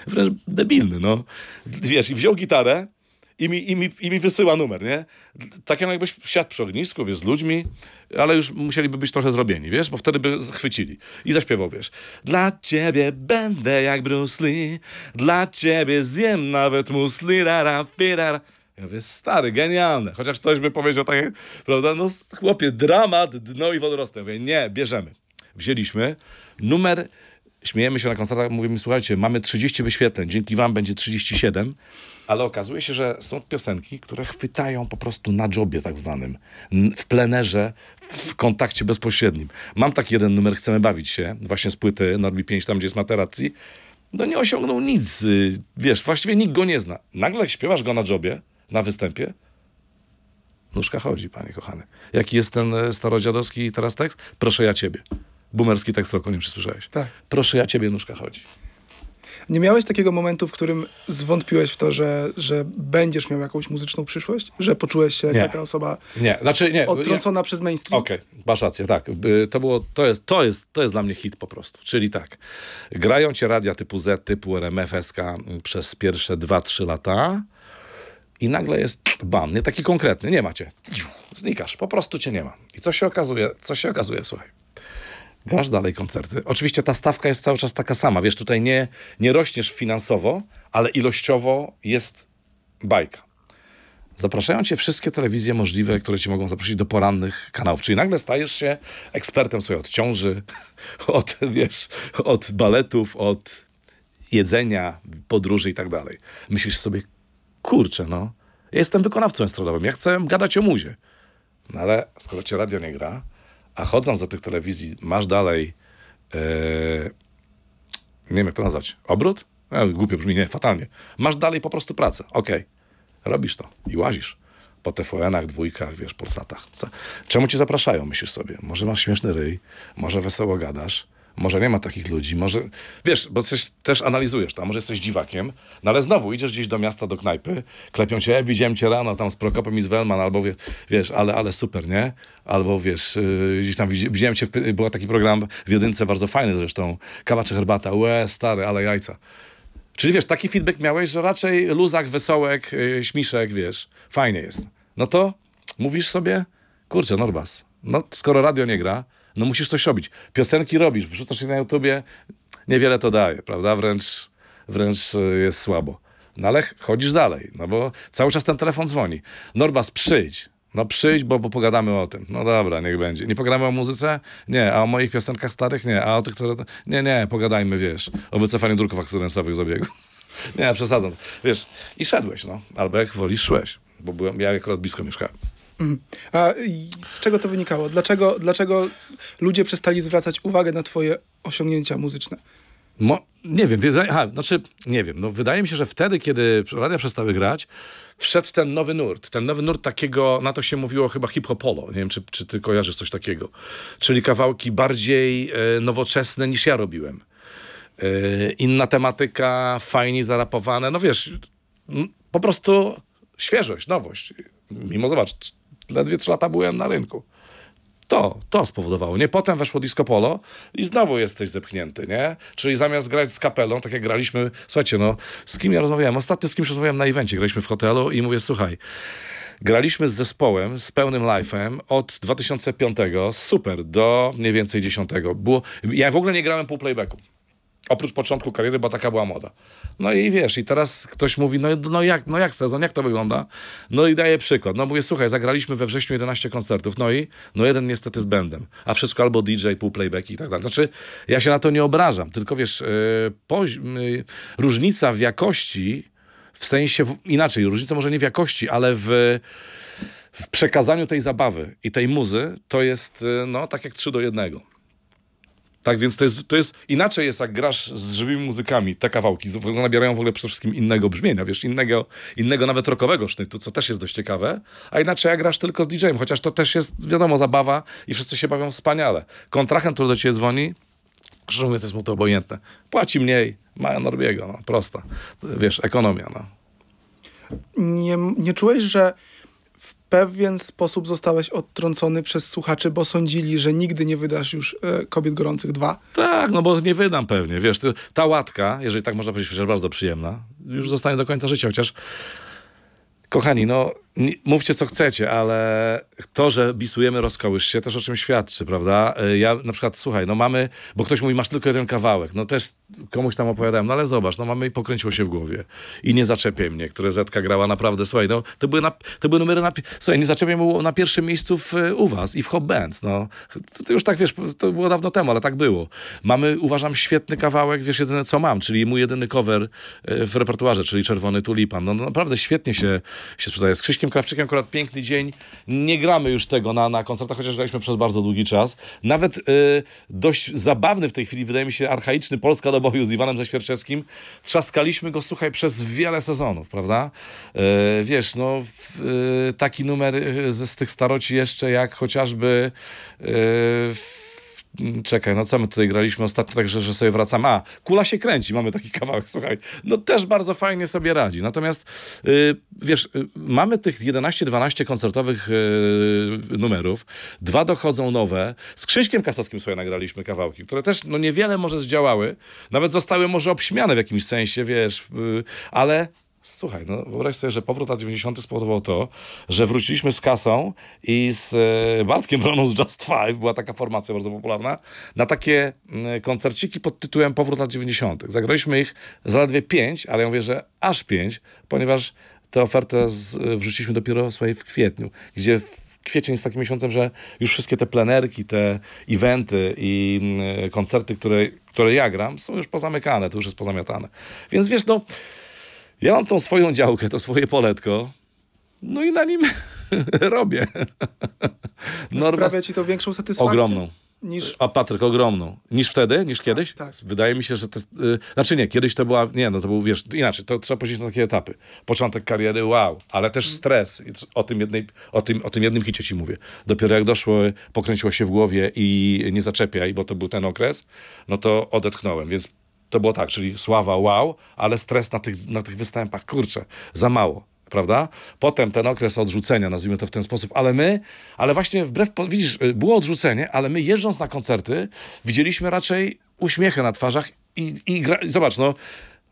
wręcz debilny, no. Wiesz, i wziął gitarę i mi, i mi, i mi wysyła numer, nie? Tak jakbyś siadł przy ognisku, wiesz, z ludźmi, ale już musieliby być trochę zrobieni, wiesz, bo wtedy by chwycili. I zaśpiewał, wiesz. Dla ciebie będę jak Bruce Lee, dla ciebie zjem nawet musli, rara, firara. Ja mówię, stary, genialne. Chociaż ktoś by powiedział tak, prawda, no chłopie, dramat, dno i wodorosty. Ja mówię, nie, bierzemy. Wzięliśmy numer śmiejemy się na koncertach, mówimy, słuchajcie, mamy 30 wyświetleń, dzięki wam będzie 37, ale okazuje się, że są piosenki, które chwytają po prostu na jobie tak zwanym, w plenerze, w kontakcie bezpośrednim. Mam taki jeden numer, chcemy bawić się, właśnie z płyty Norbi 5, tam gdzie jest Materazzi, no nie osiągnął nic, y, wiesz, właściwie nikt go nie zna. Nagle śpiewasz go na jobie, na występie, nóżka chodzi, panie kochany. Jaki jest ten e, starodziadowski teraz tekst? Proszę ja ciebie. Boomerski tekst roku, nie wiem, czy słyszałeś. Tak. Proszę ja ciebie, nóżka chodzi. Nie miałeś takiego momentu, w którym zwątpiłeś w to, że, że będziesz miał jakąś muzyczną przyszłość? Że poczułeś się jak Nie. taka osoba Nie, znaczy nie. odtrącona przez mainstream? Okej, masz rację, tak. To, było, to, jest, to, jest, to jest dla mnie hit po prostu. Czyli tak, grają cię radia typu Z, typu RMF, SK mm, przez pierwsze 2-3 lata i nagle jest ban, nie taki konkretny, nie macie. Znikasz, po prostu cię nie ma. I co się okazuje? Co się okazuje, słuchaj. Grasz dalej koncerty. Oczywiście ta stawka jest cały czas taka sama. Wiesz, tutaj nie, nie rośniesz finansowo, ale ilościowo jest bajka. Zapraszają cię wszystkie telewizje możliwe, które cię mogą zaprosić do porannych kanałów. Czyli nagle stajesz się ekspertem sobie od ciąży, od, wiesz, od baletów, od jedzenia, podróży i tak dalej. Myślisz sobie, kurczę, no, ja jestem wykonawcą estradowym, ja chcę gadać o muzie. No ale skoro cię radio nie gra, a chodząc do tych telewizji, masz dalej, e, nie wiem jak to nazwać, obrót? E, głupio brzmi, nie, fatalnie. Masz dalej po prostu pracę, okej. Robisz to i łazisz po TVN-ach, dwójkach, wiesz, Polsatach. Czemu cię zapraszają, myślisz sobie? Może masz śmieszny ryj, może wesoło gadasz, może nie ma takich ludzi, może... Wiesz, bo coś też analizujesz tam, może jesteś dziwakiem, no ale znowu idziesz gdzieś do miasta, do knajpy, klepią cię, e, widziałem cię rano tam z Prokopem i z Wellman, albo wie, wiesz, ale, ale super, nie? Albo wiesz, yy, gdzieś tam widzi- widziałem cię, Py- był taki program w Jedynce, bardzo fajny zresztą, kawa czy herbata, łe, stary, ale jajca. Czyli wiesz, taki feedback miałeś, że raczej luzak, wesołek, yy, śmiszek, wiesz, fajnie jest. No to mówisz sobie, kurczę, Norbas, no skoro radio nie gra, no musisz coś robić. Piosenki robisz, wrzucasz je na YouTubie, niewiele to daje, prawda? Wręcz, wręcz yy, jest słabo. No ale chodzisz dalej, no bo cały czas ten telefon dzwoni. Norbas, przyjdź. No przyjdź, bo, bo pogadamy o tym. No dobra, niech będzie. Nie pogadamy o muzyce? Nie. A o moich piosenkach starych? Nie. A o tych, które... Nie, nie, pogadajmy, wiesz, o wycofaniu druków akcydensowych z obiegu. Nie, przesadzam. Wiesz, i szedłeś, no. Albo jak wolisz, szłeś. Bo byłem, ja akurat blisko mieszkałem. A i z czego to wynikało? Dlaczego, dlaczego ludzie przestali zwracać uwagę na twoje osiągnięcia muzyczne? Mo, nie wiem, aha, znaczy, nie wiem, no wydaje mi się, że wtedy, kiedy radia przestały grać, wszedł ten nowy nurt, ten nowy nurt takiego, na to się mówiło chyba hip-hopolo, nie wiem, czy, czy ty kojarzysz coś takiego, czyli kawałki bardziej e, nowoczesne niż ja robiłem. E, inna tematyka, fajniej zarapowane, no wiesz, po prostu świeżość, nowość. Mimo, zobacz, ledwie trzy lata byłem na rynku. To, to spowodowało. Nie, potem weszło disco polo i znowu jesteś zepchnięty, nie? Czyli zamiast grać z kapelą, tak jak graliśmy, słuchajcie, no, z kim ja rozmawiałem? Ostatnio z kimś rozmawiałem na evencie, graliśmy w hotelu i mówię, słuchaj, graliśmy z zespołem, z pełnym life'em od 2005, super, do mniej więcej 10. Było, ja w ogóle nie grałem pół playbacku. Oprócz początku kariery, bo taka była moda. No i wiesz, i teraz ktoś mówi, no, no, jak, no jak sezon, jak to wygląda? No i daję przykład. No mówię, słuchaj, zagraliśmy we wrześniu 11 koncertów, no i no jeden niestety z bandem, a wszystko albo DJ, pół playback i tak dalej. Znaczy, ja się na to nie obrażam, tylko wiesz, yy, yy, różnica w jakości, w sensie, w, inaczej, różnica może nie w jakości, ale w, w przekazaniu tej zabawy i tej muzy, to jest, yy, no, tak jak 3 do 1. Tak, więc to jest, to jest inaczej jest, jak grasz z żywymi muzykami, te kawałki nabierają w ogóle przede wszystkim innego brzmienia, wiesz, innego, innego nawet rockowego sznytu, co też jest dość ciekawe, a inaczej jak grasz tylko z DJ-em, chociaż to też jest, wiadomo, zabawa i wszyscy się bawią wspaniale. Kontrahent, który do ciebie dzwoni, szczerze mówiąc, jest mu to obojętne. Płaci mniej, mają Norbiego, no, prosta. Wiesz, ekonomia, no. Nie, nie czułeś, że pewien sposób zostałeś odtrącony przez słuchaczy, bo sądzili, że nigdy nie wydasz już e, Kobiet Gorących 2? Tak, no bo nie wydam pewnie, wiesz, ta łatka, jeżeli tak można powiedzieć, że bardzo przyjemna, już zostanie do końca życia, chociaż kochani, no mówcie co chcecie, ale to, że bisujemy rozkołysz się, też o czym świadczy, prawda? Y, Ja na przykład, słuchaj, no mamy, bo ktoś mówi, masz tylko jeden kawałek, no też komuś tam opowiadałem, no ale zobacz, no mamy i pokręciło się w głowie. I nie zaczepiaj mnie, które Zetka grała naprawdę, słuchaj, no to były, na, to były numery na, słuchaj, nie zaczepiaj było na pierwszym miejscu w, y, u was i w Hop Bands, no. To, to już tak, wiesz, to było dawno temu, ale tak było. Mamy, uważam, świetny kawałek, wiesz, jedyne co mam, czyli mój jedyny cover y, w repertuarze, czyli Czerwony Tulipan. No, no naprawdę świetnie się, się sprzedaje. Z Krzyśkiem Krawczykiem akurat piękny dzień. Nie gramy już tego na, na koncertach, chociaż graliśmy przez bardzo długi czas. Nawet y, dość zabawny w tej chwili, wydaje mi się, archaiczny Polska do boju z Iwanem Zaświerczewskim. Trzaskaliśmy go, słuchaj, przez wiele sezonów, prawda? Y, wiesz, no y, taki numer y, z, z tych staroci jeszcze, jak chociażby y, Czekaj, no co my tutaj graliśmy ostatnio, także że sobie wracam. A, kula się kręci, mamy taki kawałek, słuchaj. No też bardzo fajnie sobie radzi. Natomiast y, wiesz, y, mamy tych 11-12 koncertowych y, numerów. Dwa dochodzą nowe. Z Krzyśkiem Kasowskim sobie nagraliśmy kawałki, które też no niewiele może zdziałały. Nawet zostały może obśmiane w jakimś sensie, wiesz, y, ale Słuchaj, no wyobraź sobie, że powrót lat 90. spowodował to, że wróciliśmy z kasą i z e, Bartkiem Broną z Just Five, była taka formacja bardzo popularna, na takie mm, koncerciki pod tytułem Powrót lat 90. Zagraliśmy ich zaledwie pięć, ale ja mówię, że aż pięć, ponieważ tę ofertę z, wrzuciliśmy dopiero w kwietniu, gdzie kwiecień jest takim miesiącem, że już wszystkie te plenerki, te eventy i mm, koncerty, które, które ja gram, są już pozamykane, to już jest pozamiatane. Więc wiesz, no, ja mam tą swoją działkę, to swoje poletko, no i na nim robię. Norma Sprawia ci to większą satysfakcję? ogromną. Niż... A Patryk, ogromną. Niż wtedy? Niż kiedyś? tak. Wydaje mi się, że to jest... Y, znaczy nie, kiedyś to była... Nie, no to był, wiesz, inaczej. To trzeba powiedzieć na takie etapy. Początek kariery, wow. Ale też stres. I o tym, jednej, o, tym, o tym jednym hicie ci mówię. Dopiero jak doszło, pokręciło się w głowie i nie zaczepiaj, bo to był ten okres, no to odetchnąłem. Więc to było tak, czyli sława, wow, ale stres na tych, na tych występach, kurczę, za mało. Prawda? Potem ten okres odrzucenia, nazwijmy to w ten sposób, ale my, ale właśnie wbrew, widzisz, y, było odrzucenie, ale my jeżdżąc na koncerty, widzieliśmy raczej uśmiechy na twarzach i, i, gra, i zobacz, no,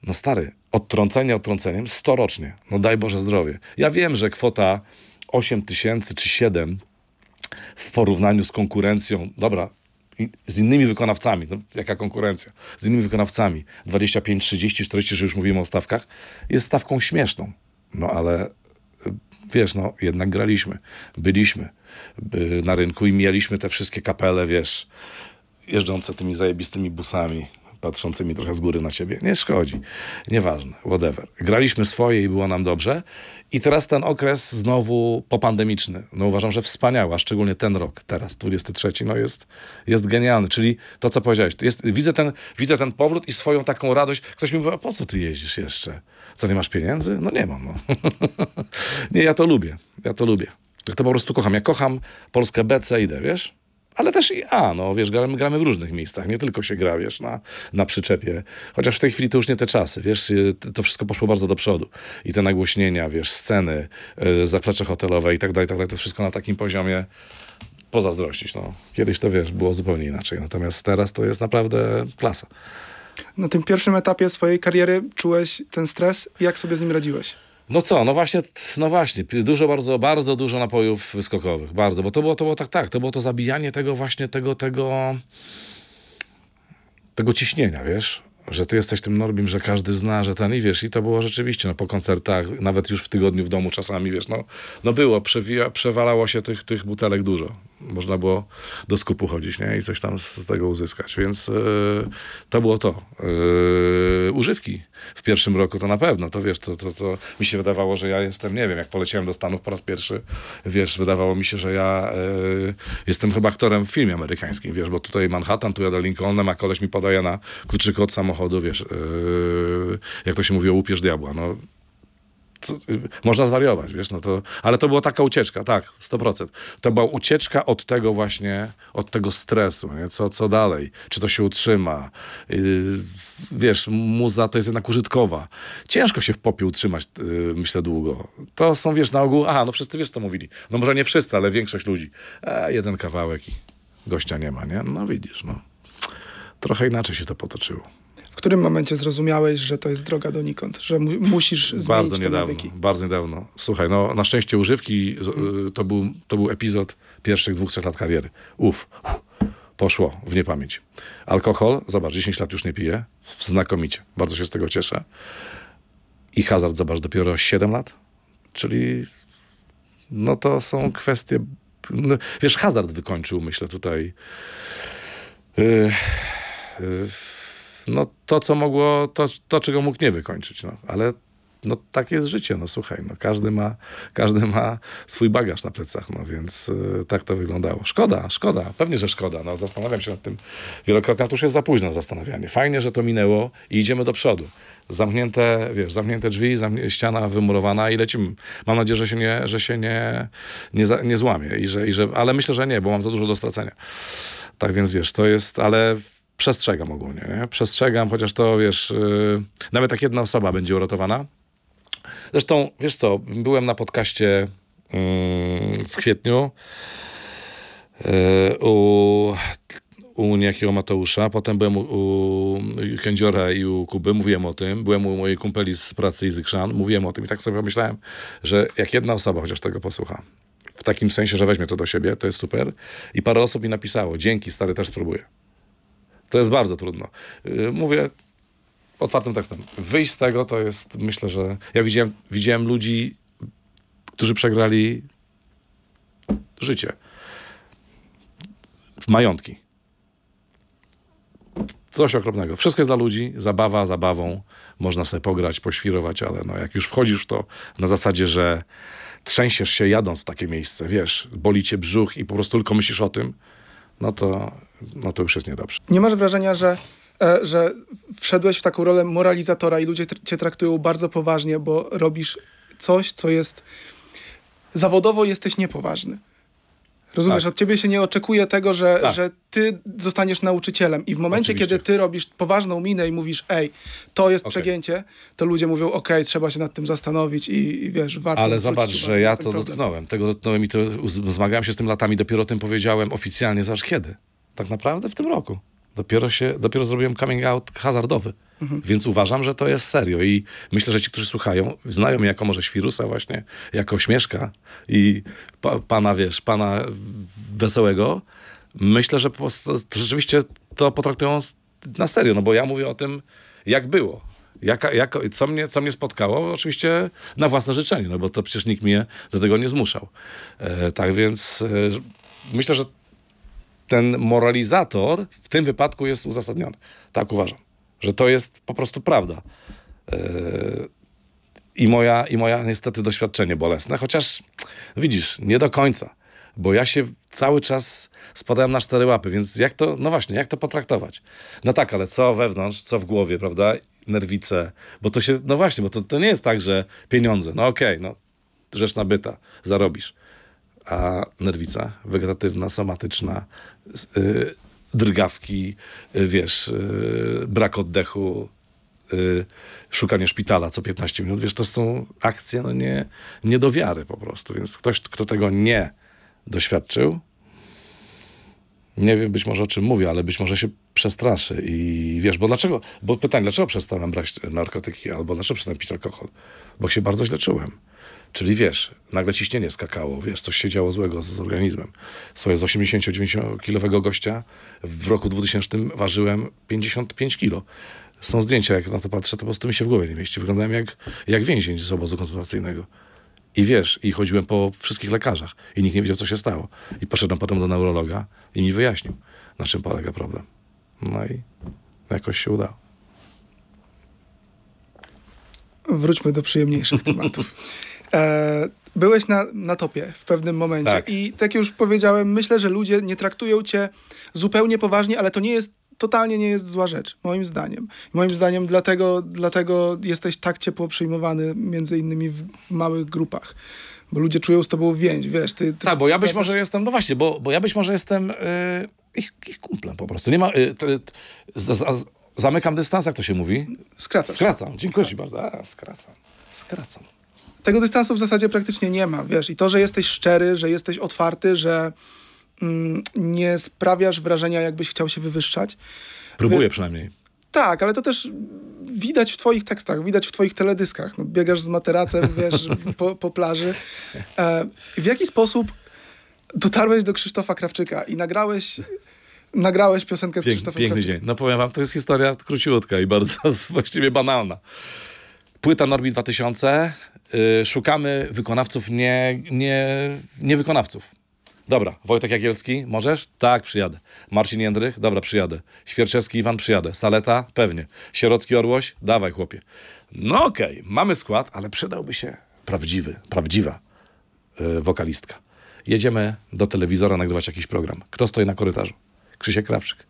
no stary, odtrącenie odtrąceniem, 100 rocznie, no daj Boże zdrowie. Ja wiem, że kwota 8 tysięcy czy 7 w porównaniu z konkurencją, dobra, z innymi wykonawcami, no, jaka konkurencja, z innymi wykonawcami, 25, 30, 40, że już mówimy o stawkach, jest stawką śmieszną. No ale y, wiesz, no jednak graliśmy, byliśmy by, na rynku i mieliśmy te wszystkie kapele, wiesz, jeżdżące tymi zajebistymi busami, patrzącymi trochę z góry na ciebie. Nie szkodzi. Nieważne. Whatever. Graliśmy swoje i było nam dobrze. I teraz ten okres znowu popandemiczny. No uważam, że wspaniały, a szczególnie ten rok, teraz, 23, no jest, jest genialny. Czyli to, co powiedziałeś. Jest, widzę, ten, widzę ten powrót i swoją taką radość. Ktoś mi mówi, a po co ty jeździsz jeszcze? Co, nie masz pieniędzy? No nie mam. No. nie, ja to lubię. Ja to lubię. Ja to po prostu kocham. Ja kocham Polskę B, C, idę, wiesz? Ale też i A, no wiesz, gramy, gramy w różnych miejscach, nie tylko się gra, wiesz, na, na przyczepie. Chociaż w tej chwili to już nie te czasy, wiesz, y, to wszystko poszło bardzo do przodu. I te nagłośnienia, wiesz, sceny, y, zaplecze hotelowe i tak dalej, tak dalej, to wszystko na takim poziomie pozazdrościć, no. Kiedyś to, wiesz, było zupełnie inaczej, natomiast teraz to jest naprawdę klasa. Na tym pierwszym etapie swojej kariery czułeś ten stres i jak sobie z nim radziłeś? No co, no właśnie, no właśnie, dużo, bardzo, bardzo dużo napojów wyskokowych, bardzo, bo to było, to było tak, tak, to było to zabijanie tego właśnie, tego, tego, tego ciśnienia, wiesz, że ty jesteś tym Norbim, że każdy zna, że ten i wiesz, i to było rzeczywiście, no po koncertach, nawet już w tygodniu w domu czasami, wiesz, no, no było, przewija, przewalało się tych, tych butelek dużo. Można było do skupu chodzić, nie, i coś tam z, tego uzyskać, więc yy, to było to. Yy, używki w pierwszym roku to na pewno, to wiesz, to, to, to mi się wydawało, że ja jestem, nie wiem, jak poleciałem do Stanów po raz pierwszy, wiesz, wydawało mi się, że ja yy, jestem chyba aktorem w filmie amerykańskim, wiesz, bo tutaj Manhattan, tu jadę Lincolnem, a koleś mi podaje na kluczyk od samochodu, wiesz, jak to się mówi, łupież diabła, no co, można zwariować, wiesz, no to, ale to była taka ucieczka, tak, 100%. To była ucieczka od tego właśnie, od tego stresu, nie? Co, co dalej, czy to się utrzyma, yy, wiesz, muza to jest jednak użytkowa. Ciężko się w popie utrzymać, yy, myślę, długo. To są, wiesz, na ogół, aha, no wszyscy, wiesz, co mówili, no może nie wszyscy, ale większość ludzi, e, jeden kawałek i gościa nie ma, nie? No widzisz, no. Trochę inaczej się to potoczyło. W którym momencie zrozumiałeś, że to jest droga donikąd, że mu, musisz zmienić Bardzo te niedawno, nawyki? bardzo niedawno. Słuchaj, no na szczęście używki y, to był, to był epizod pierwszych dwóch, trzech lat kariery. Uf, uf, poszło w niepamięć. Alkohol, zobacz, 10 lat już nie piję, znakomicie, bardzo się z tego cieszę. I hazard, zobacz, dopiero 7 lat, czyli no to są kwestie, no, wiesz, hazard wykończył, myślę tutaj, y, y, no to, co mogło, to, to czego mógł nie wykończyć, no, ale no takie jest życie, no słuchaj, no każdy ma, każdy ma swój bagaż na plecach, no więc y, tak to wyglądało. Szkoda, szkoda, pewnie, że szkoda, no zastanawiam się nad tym wielokrotnie, a to już jest za późno na zastanawianie. Fajnie, że to minęło i idziemy do przodu. Zamknięte, wiesz, zamknięte drzwi, ściana wymurowana i lecimy. Mam nadzieję, że się nie, że się nie, nie, za, nie złamie, i że, i że, ale myślę, że nie, bo mam za dużo do stracenia. Tak więc wiesz, to jest, ale przestrzegam ogólnie, nie? Przestrzegam, chociaż to, wiesz, yy, nawet jak jedna osoba będzie uratowana, Zresztą, wiesz co, byłem na podcaście mm, w kwietniu yy, u, u niejakiego Mateusza, potem byłem u, u Kędziora i u Kuby, mówiłem o tym, byłem u mojej kumpeli z pracy i z Krzan, mówiłem o tym i tak sobie pomyślałem, że jak jedna osoba chociaż tego posłucha, w takim sensie, że weźmie to do siebie, to jest super i parę osób mi napisało, dzięki stary, też spróbuję. To jest bardzo trudno. Yy, mówię, otwartym tekstem. Wyjść z tego to jest, myślę, że ja widziałem, widziałem ludzi, którzy przegrali życie. Majątki. Coś okropnego. Wszystko jest dla ludzi, zabawa zabawą. Można sobie pograć, poświrować, ale no, jak już wchodzisz w to na zasadzie, że trzęsiesz się jadąc w takie miejsce, wiesz, boli cię brzuch i po prostu tylko myślisz o tym, no to, no to już jest niedobrze. Nie masz wrażenia, że, e, że wszedłeś w taką rolę moralizatora i ludzie cię traktują bardzo poważnie, bo robisz coś, co jest... Zawodowo jesteś niepoważny. Rozumiesz, Tak. od ciebie się nie oczekuje tego, że, Tak. że ty zostaniesz nauczycielem. I w momencie, Oczywiście. kiedy ty robisz poważną minę i mówisz, ej, to jest Okej. przegięcie, to ludzie mówią, okej, trzeba się nad tym zastanowić i, i wiesz, warto Ale zobacz, że ja to problem. dotknąłem. Tego dotknąłem i to zmagałem się z tym latami. Dopiero o tym powiedziałem oficjalnie, zobacz kiedy. Tak naprawdę w tym roku. Dopiero, się, dopiero zrobiłem coming out hazardowy. Mhm. Więc uważam, że to jest serio. I myślę, że ci, którzy słuchają, znają mnie jako może Świrusa właśnie, jako Śmieszka i pa, pana, wiesz, pana Wesołego. Myślę, że po rzeczywiście to potraktują na serio, no bo ja mówię o tym, jak było. Jaka, jak, co, mnie, co mnie spotkało, oczywiście na własne życzenie, no bo to przecież nikt mnie do tego nie zmuszał. E, tak więc e, myślę, że ten moralizator w tym wypadku jest uzasadniony. Tak uważam, że to jest po prostu prawda. E, I moja, I moja niestety doświadczenie bolesne, chociaż widzisz, nie do końca, bo ja się cały czas spadałem na cztery łapy, więc jak to, no właśnie, jak to potraktować? No tak, ale co wewnątrz, co w głowie, prawda? Nerwice, bo to się, no właśnie, bo to, to nie jest tak, że pieniądze, no okej, no rzecz nabyta, zarobisz a nerwica wegetatywna, somatyczna, s- y, drgawki, y, wiesz, y, brak oddechu, y, szukanie szpitala co 15 minut, wiesz, to są akcje no nie, nie do wiary po prostu, więc ktoś, kto tego nie doświadczył, nie wiem być może o czym mówię, ale być może się przestraszy i wiesz, bo dlaczego, bo pytanie, dlaczego przestałem brać narkotyki albo dlaczego przestałem pić alkohol? Bo się bardzo źle czułem. Czyli wiesz, nagle ciśnienie skakało, wiesz, coś się działo złego z, z organizmem. Słuchaj, z 80-90-kilowego gościa w roku 2000 ważyłem 55 kilo. Są zdjęcia, jak na to patrzę, to po prostu mi się w głowie nie mieści. Wyglądałem jak, jak więzień z obozu koncentracyjnego. I wiesz, i chodziłem po wszystkich lekarzach i nikt nie wiedział, co się stało. I poszedłem potem do neurologa i mi wyjaśnił, na czym polega problem. No i jakoś się udało. Wróćmy do przyjemniejszych tematów. E, byłeś na, na topie w pewnym momencie Tak. i tak już powiedziałem, myślę, że ludzie nie traktują cię zupełnie poważnie, ale to nie jest, totalnie nie jest zła rzecz, moim zdaniem. Moim zdaniem dlatego, dlatego jesteś tak ciepło przyjmowany między innymi w, małych grupach, bo ludzie czują z tobą więź, wiesz. Ty, ty Tak, bo ja być może jestem, no właśnie, bo, bo ja być może jestem y, ich, ich kumplem po prostu. Nie ma, y, t, t, z, z, zamykam dystans, jak to się mówi? Skracasz. Skracam, dziękuję ci bardzo. A, skracam, skracam. Tego dystansu w zasadzie praktycznie nie ma, wiesz, i to, że jesteś szczery, że jesteś otwarty, że mm, nie sprawiasz wrażenia, jakbyś chciał się wywyższać. Próbuję przynajmniej. Tak, ale to też widać w twoich tekstach, widać w twoich teledyskach. No, biegasz z materacem, wiesz, po, po plaży. E, w jaki sposób dotarłeś do Krzysztofa Krawczyka i nagrałeś, nagrałeś piosenkę z Pięk, Krzysztofem piękny Krawczykiem? dzień. No powiem wam, to jest historia króciutka i bardzo właściwie banalna. Płyta Norbi 2000. y, szukamy wykonawców, nie, nie, nie wykonawców. Dobra, Wojtek Jagielski, możesz? Tak, przyjadę. Marcin Jędrych? Dobra, przyjadę. Świerczewski Iwan? Przyjadę. Staleta? Pewnie. Sierocki Orłoś? Dawaj, chłopie. No okej, mamy skład, ale przydałby się prawdziwy, prawdziwa y, wokalistka. Jedziemy do telewizora nagrywać jakiś program. Kto stoi na korytarzu? Krzysiek Krawczyk.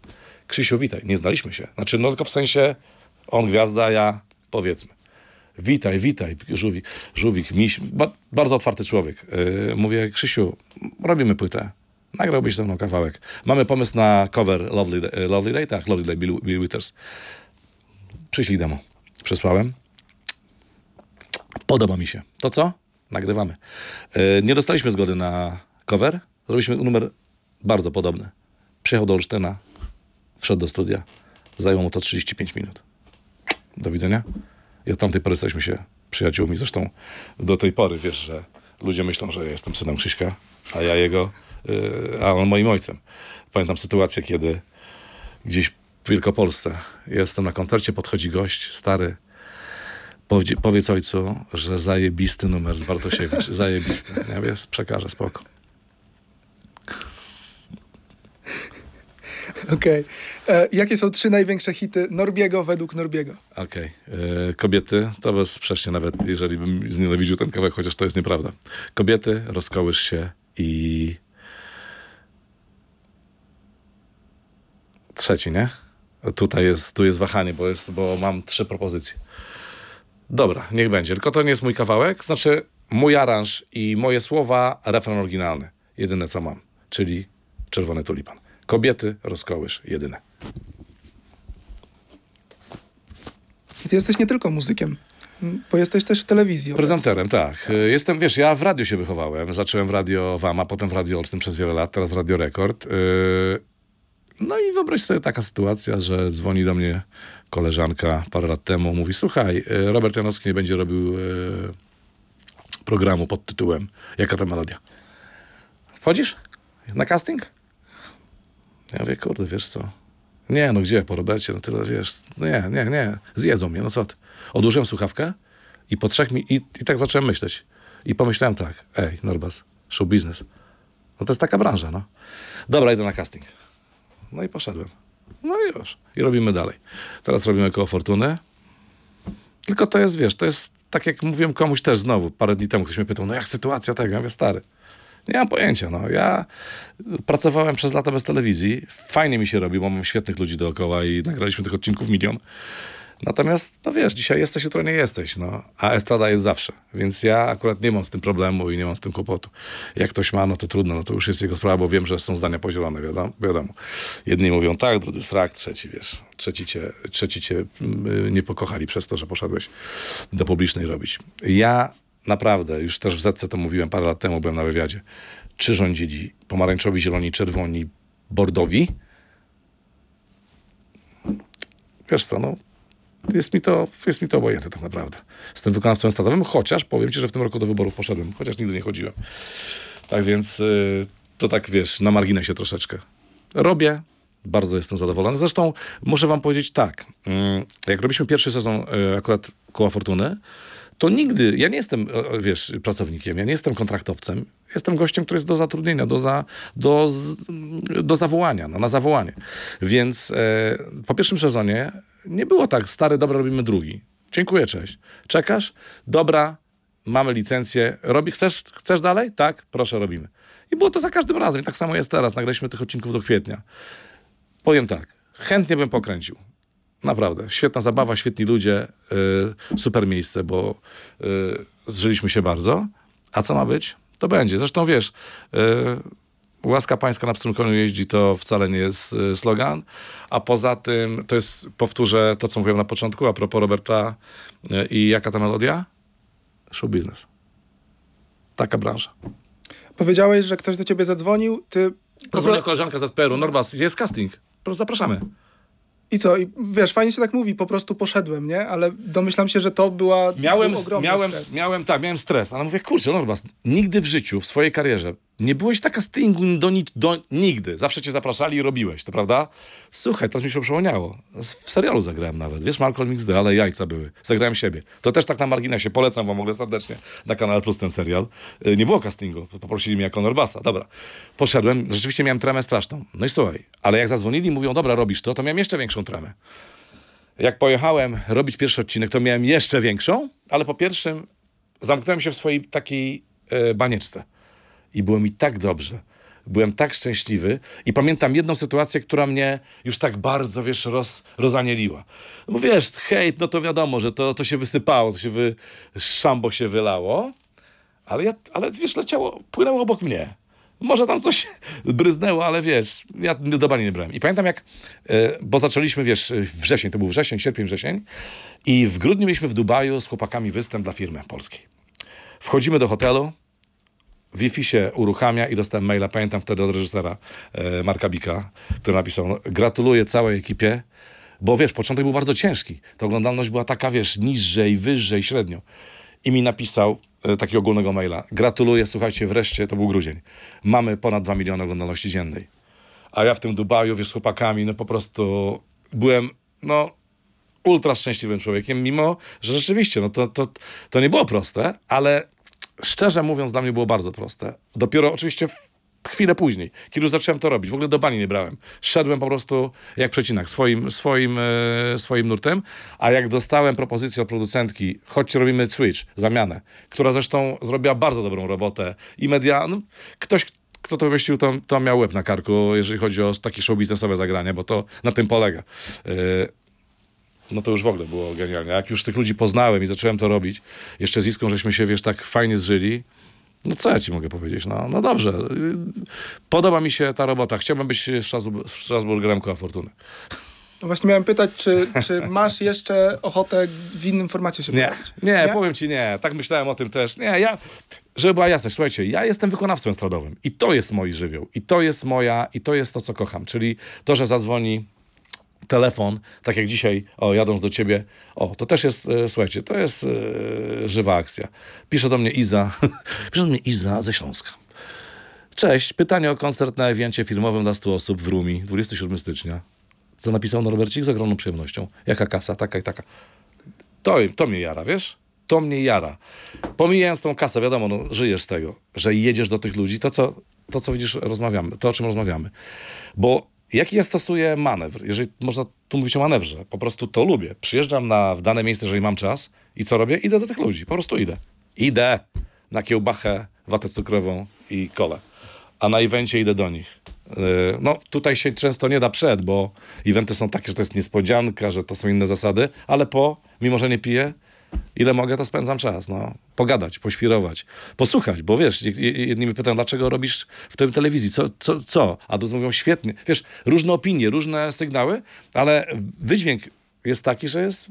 Krzysiu, witaj. Nie znaliśmy się. Znaczy, no tylko w sensie on gwiazda, ja powiedzmy. Witaj, witaj, Żółwik, Żółwik miś, ba, bardzo otwarty człowiek. Yy, mówię, Krzysiu, robimy płytę. Nagrałbyś ze mną kawałek. Mamy pomysł na cover Lovely, Day- Lovely Day, tak, Lovely Day, Bill, Bill Withers. Przyślij demo. Przesłałem. Podoba mi się. To co? Nagrywamy. Yy, nie dostaliśmy zgody na cover. Zrobiliśmy numer bardzo podobny. Przyjechał do Olsztyna, wszedł do studia. Zajęło mu to 35 minut. Do widzenia. I od tamtej pory jesteśmy się przyjaciółmi. Zresztą do tej pory wiesz, że ludzie myślą, że ja jestem synem Krzyśka, a ja jego, yy, a on moim ojcem. Pamiętam sytuację, kiedy gdzieś w Wielkopolsce jestem na koncercie, podchodzi gość, stary, powiedz ojcu, że zajebisty numer z Bartosiewicz, zajebisty. Ja wiesz, przekażę, spoko. Okej. E, Jakie są trzy największe hity Norbiego według Norbiego? Okej. E, Kobiety, to bezsprzecznie nawet, jeżeli bym znienawidził ten kawałek, chociaż to jest nieprawda. Kobiety, rozkołysz się i... Trzeci, nie? Tutaj jest, tu jest wahanie, bo, jest, bo mam trzy propozycje. Dobra, niech będzie. Tylko to nie jest mój kawałek, znaczy mój aranż i moje słowa, refren oryginalny. Jedyne co mam, czyli Czerwony Tulipan. Kobiety, rozkołysz, jedyne. I ty jesteś nie tylko muzykiem, bo jesteś też w telewizji. Prezenterem, tak. Jestem, wiesz, ja w radiu się wychowałem. Zacząłem w radio Wama, potem w Radio Olsztyn przez wiele lat, teraz w Radio Rekord. Y, No i wyobraź sobie taka sytuacja, że dzwoni do mnie koleżanka parę lat temu, mówi, słuchaj, y, Robert Janowski nie będzie robił y, programu pod tytułem Jaka ta melodia? Wchodzisz na casting? Ja mówię, kurde, wiesz co? Nie, no gdzie, po Robercie, no tyle, wiesz, nie, nie, nie, zjedzą mnie, no co. Odłożyłem słuchawkę i po trzech mi, i, i tak zacząłem myśleć. I pomyślałem tak, ej, Norbas, show business. No to jest taka branża, no. Dobra, idę na casting. No i poszedłem. No i już. I robimy dalej. Teraz robimy koło Fortuny. Tylko to jest, wiesz, to jest tak jak mówiłem komuś też znowu, parę dni temu ktoś mnie pytał, no jak sytuacja tego? Ja mówię, stary, nie mam pojęcia, no. Ja pracowałem przez lata bez telewizji. Fajnie mi się robi, bo mam świetnych ludzi dookoła i nagraliśmy tych odcinków milion. Natomiast, no wiesz, dzisiaj jesteś, jutro nie jesteś, no. A estrada jest zawsze. Więc ja akurat nie mam z tym problemu i nie mam z tym kłopotu. Jak ktoś ma, no to trudno, no to już jest jego sprawa, bo wiem, że są zdania podzielone, wiadomo. wiadomo. Jedni mówią tak, drudzy strak, trzeci, wiesz, trzeci cię, trzeci cię mm, nie pokochali przez to, że poszedłeś do publicznej robić. Ja naprawdę, już też w Zetce to mówiłem parę lat temu, byłem na wywiadzie. Czy rządzili pomarańczowi, zieloni, czerwoni, bordowi? Wiesz co, no jest mi to, jest mi to obojętne tak naprawdę. Z tym wykonawcą estatowym, chociaż powiem ci, że w tym roku do wyborów poszedłem, chociaż nigdy nie chodziłem. Tak więc y, to tak, wiesz, na marginesie troszeczkę. Robię, bardzo jestem zadowolony. Zresztą muszę wam powiedzieć tak, mm, jak robiliśmy pierwszy sezon y, akurat Koła Fortuny, to nigdy, ja nie jestem, e, wiesz, pracownikiem, ja nie jestem kontraktowcem, jestem gościem, który jest do zatrudnienia, do, za, do, do zawołania, no, na zawołanie. Więc e, po pierwszym sezonie nie było tak, stary, dobra, robimy drugi. Dziękuję, cześć. Czekasz? Dobra, mamy licencję. Robi, chcesz, chcesz dalej? Tak, proszę, robimy. I było to za każdym razem. I tak samo jest teraz. Nagraliśmy tych odcinków do kwietnia. Powiem tak, chętnie bym pokręcił. Naprawdę. Świetna zabawa, świetni ludzie, y, super miejsce, bo y, zżyliśmy się bardzo. A co ma być? To będzie. Zresztą wiesz, y, łaska pańska na pstrym koniu jeździ, to wcale nie jest y, slogan. A poza tym, to jest, powtórzę to, co mówiłem na początku, a propos Roberta y, i jaka ta melodia? Show business. Taka branża. Powiedziałeś, że ktoś do ciebie zadzwonił, ty... Zadzwoniła koleżanka z ZPR-u, Norbas, jest casting. Zapraszamy. I co? I wiesz, fajnie się tak mówi, po prostu poszedłem, nie? Ale domyślam się, że to była Miałem, był miałem, stres. miałem, tak, miałem stres, ale mówię, kurczę, Norbas, nigdy w życiu, w swojej karierze nie byłeś taka castingu do, nic- do nigdy. Zawsze cię zapraszali i robiłeś, to prawda? Słuchaj, teraz mi się przypomniało. W serialu zagrałem nawet. Wiesz, Malcolm XD, ale jajca były. Zagrałem siebie. To też tak na marginesie. Polecam wam w ogóle serdecznie na Kanal Plus ten serial. Y, Nie było castingu. Poprosili mnie jako Norbasa. Dobra. Poszedłem. Rzeczywiście miałem tremę straszną. No i słuchaj, ale jak zadzwonili i mówią, dobra, robisz to, to miałem jeszcze większą tremę. Jak pojechałem robić pierwszy odcinek, to miałem jeszcze większą, ale po pierwszym zamknąłem się w swojej takiej e, banieczce. I było mi tak dobrze. Byłem tak szczęśliwy i pamiętam jedną sytuację, która mnie już tak bardzo, wiesz, roz, rozanieliła. No bo wiesz, hejt, no to wiadomo, że to, to się wysypało, to się wy, szambo się wylało, ale, ja, ale wiesz, leciało, płynęło obok mnie. Może tam coś bryznęło, ale wiesz, ja do bani nie brałem. I pamiętam jak, e, bo zaczęliśmy, wiesz, wrzesień, to był wrzesień, sierpień, wrzesień i w grudniu mieliśmy w Dubaju z chłopakami występ dla firmy polskiej. Wchodzimy do hotelu, Wi-Fi się uruchamia i dostałem maila, pamiętam wtedy od reżysera e, Marka Bika, który napisał, no, gratuluję całej ekipie, bo wiesz, początek był bardzo ciężki. Ta oglądalność była taka, wiesz, niżej, wyżej, średnio. I mi napisał e, takiego ogólnego maila, gratuluję, słuchajcie, wreszcie, to był grudzień, mamy ponad 2 miliony oglądalności dziennej. A ja w tym Dubaju, wiesz, z chłopakami, no po prostu byłem, no, ultra szczęśliwym człowiekiem, mimo, że rzeczywiście, no to, to, to nie było proste, ale szczerze mówiąc, dla mnie było bardzo proste. Dopiero oczywiście chwilę później, kiedy już zacząłem to robić, w ogóle do bani nie brałem. Szedłem po prostu jak przecinak, swoim, swoim, e, swoim nurtem, a jak dostałem propozycję od producentki, chodź robimy switch, zamianę, która zresztą zrobiła bardzo dobrą robotę i media, no, ktoś, kto to wymyślił, to, to miał łeb na karku, jeżeli chodzi o takie show biznesowe zagranie, bo to na tym polega. E, no to już w ogóle było genialnie. Jak już tych ludzi poznałem i zacząłem to robić, jeszcze z Iską żeśmy się, wiesz, tak fajnie zżyli, no co ja ci mogę powiedzieć? No, no dobrze. Podoba mi się ta robota. Chciałbym być Strasbur- Strasburgerem koła fortuny. No Właśnie miałem pytać, czy, czy masz jeszcze ochotę w innym formacie się Nie, pojawić? nie, powiem ci nie. Tak myślałem o tym też. Nie, ja, żeby była jasność, słuchajcie, ja jestem wykonawcą estradowym i to jest mój żywioł. I to jest moja, i to jest to, co kocham. Czyli to, że zadzwoni telefon, tak jak dzisiaj, o, jadąc do ciebie, o, to też jest, e, słuchajcie, to jest e, żywa akcja. Pisze do mnie Iza, pisze do mnie Iza ze Śląska. Cześć, pytanie o koncert na evencie filmowym dla 100 osób w Rumi, 27 stycznia. Co napisał Norbercik z ogromną przyjemnością. Jaka kasa, taka i taka. To, to mnie jara, wiesz? To mnie jara. Pomijając tą kasę, wiadomo, no, żyjesz z tego, że jedziesz do tych ludzi, to co, to co widzisz, rozmawiamy, to o czym rozmawiamy. Bo jaki ja stosuję manewr, jeżeli można tu mówić o manewrze, po prostu to lubię. Przyjeżdżam na, w dane miejsce, jeżeli mam czas i co robię? Idę do tych ludzi, po prostu idę. Idę na kiełbachę, watę cukrową i kole. A na evencie idę do nich. Yy, No, tutaj się często nie da przed, bo eventy są takie, że to jest niespodzianka, że to są inne zasady, ale po, mimo że nie piję, ile mogę, to spędzam czas, no. Pogadać, poświrować, posłuchać, bo wiesz, je- je- jedni mnie pytają, dlaczego robisz w tym telewizji, co, co, co? A drudzy mówią, świetnie. Wiesz, różne opinie, różne sygnały, ale wydźwięk jest taki, że jest,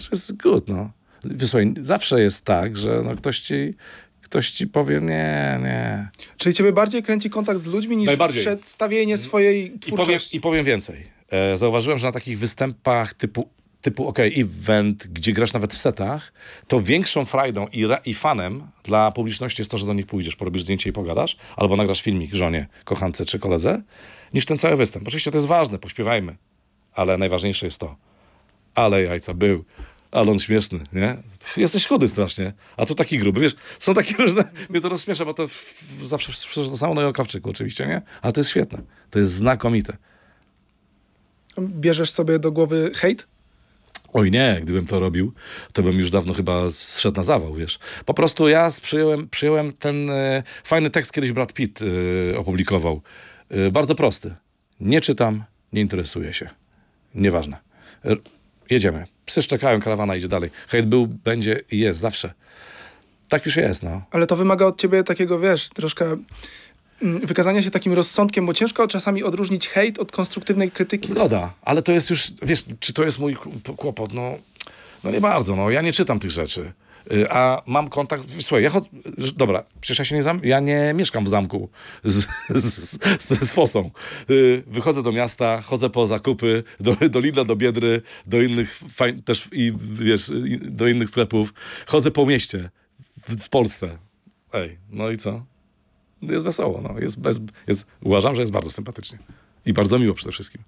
że jest good, no. Wysłuchaj, zawsze jest tak, że no, ktoś ci, ktoś ci powie, nie, nie. Czyli ciebie bardziej kręci kontakt z ludźmi niż przedstawienie swojej I powiem, twórczości? I powiem więcej. E, zauważyłem, że na takich występach typu, typu OK, event, gdzie grasz nawet w setach, to większą frajdą i, i fanem dla publiczności jest to, że do nich pójdziesz, porobisz zdjęcie i pogadasz, albo nagrasz filmik żonie, kochance czy koledze, niż ten cały występ. Oczywiście to jest ważne, pośpiewajmy, ale najważniejsze jest to. Ale jajca był. Ale on śmieszny, nie? Jesteś chudy strasznie, a tu taki gruby, wiesz, są takie różne, mnie to rozśmiesza, bo to zawsze to samo no i oczywiście, nie? Ale to jest świetne, to jest znakomite. Bierzesz sobie do głowy hejt? Oj nie, gdybym to robił, to bym już dawno chyba zszedł na zawał, wiesz. Po prostu ja przyjąłem, przyjąłem ten e, fajny tekst, kiedyś Brad Pitt e, opublikował. E, bardzo prosty. Nie czytam, nie interesuję się. Nieważne. R- jedziemy. Psy szczekają, karawana idzie dalej. Hejt był, będzie i jest zawsze. Tak już jest, no. Ale to wymaga od ciebie takiego, wiesz, troszkę wykazania się takim rozsądkiem, bo ciężko czasami odróżnić hejt od konstruktywnej krytyki. Zgoda, ale to jest już, wiesz, czy to jest mój kłopot? No, no nie bardzo, no. Ja nie czytam tych rzeczy. Y, A mam kontakt, słuchaj, ja chodzę, dobra, przecież ja się nie zam, ja nie mieszkam w zamku z, z, z, z fosą. Y, Wychodzę do miasta, chodzę po zakupy, do, do Lidla, do Biedry, do innych, fajn, też i wiesz, do innych sklepów. Chodzę po mieście w, w Polsce. Ej, no i co? Jest wesoło, no. Jest, bez, jest, uważam, że jest bardzo sympatycznie. I bardzo miło przede wszystkim.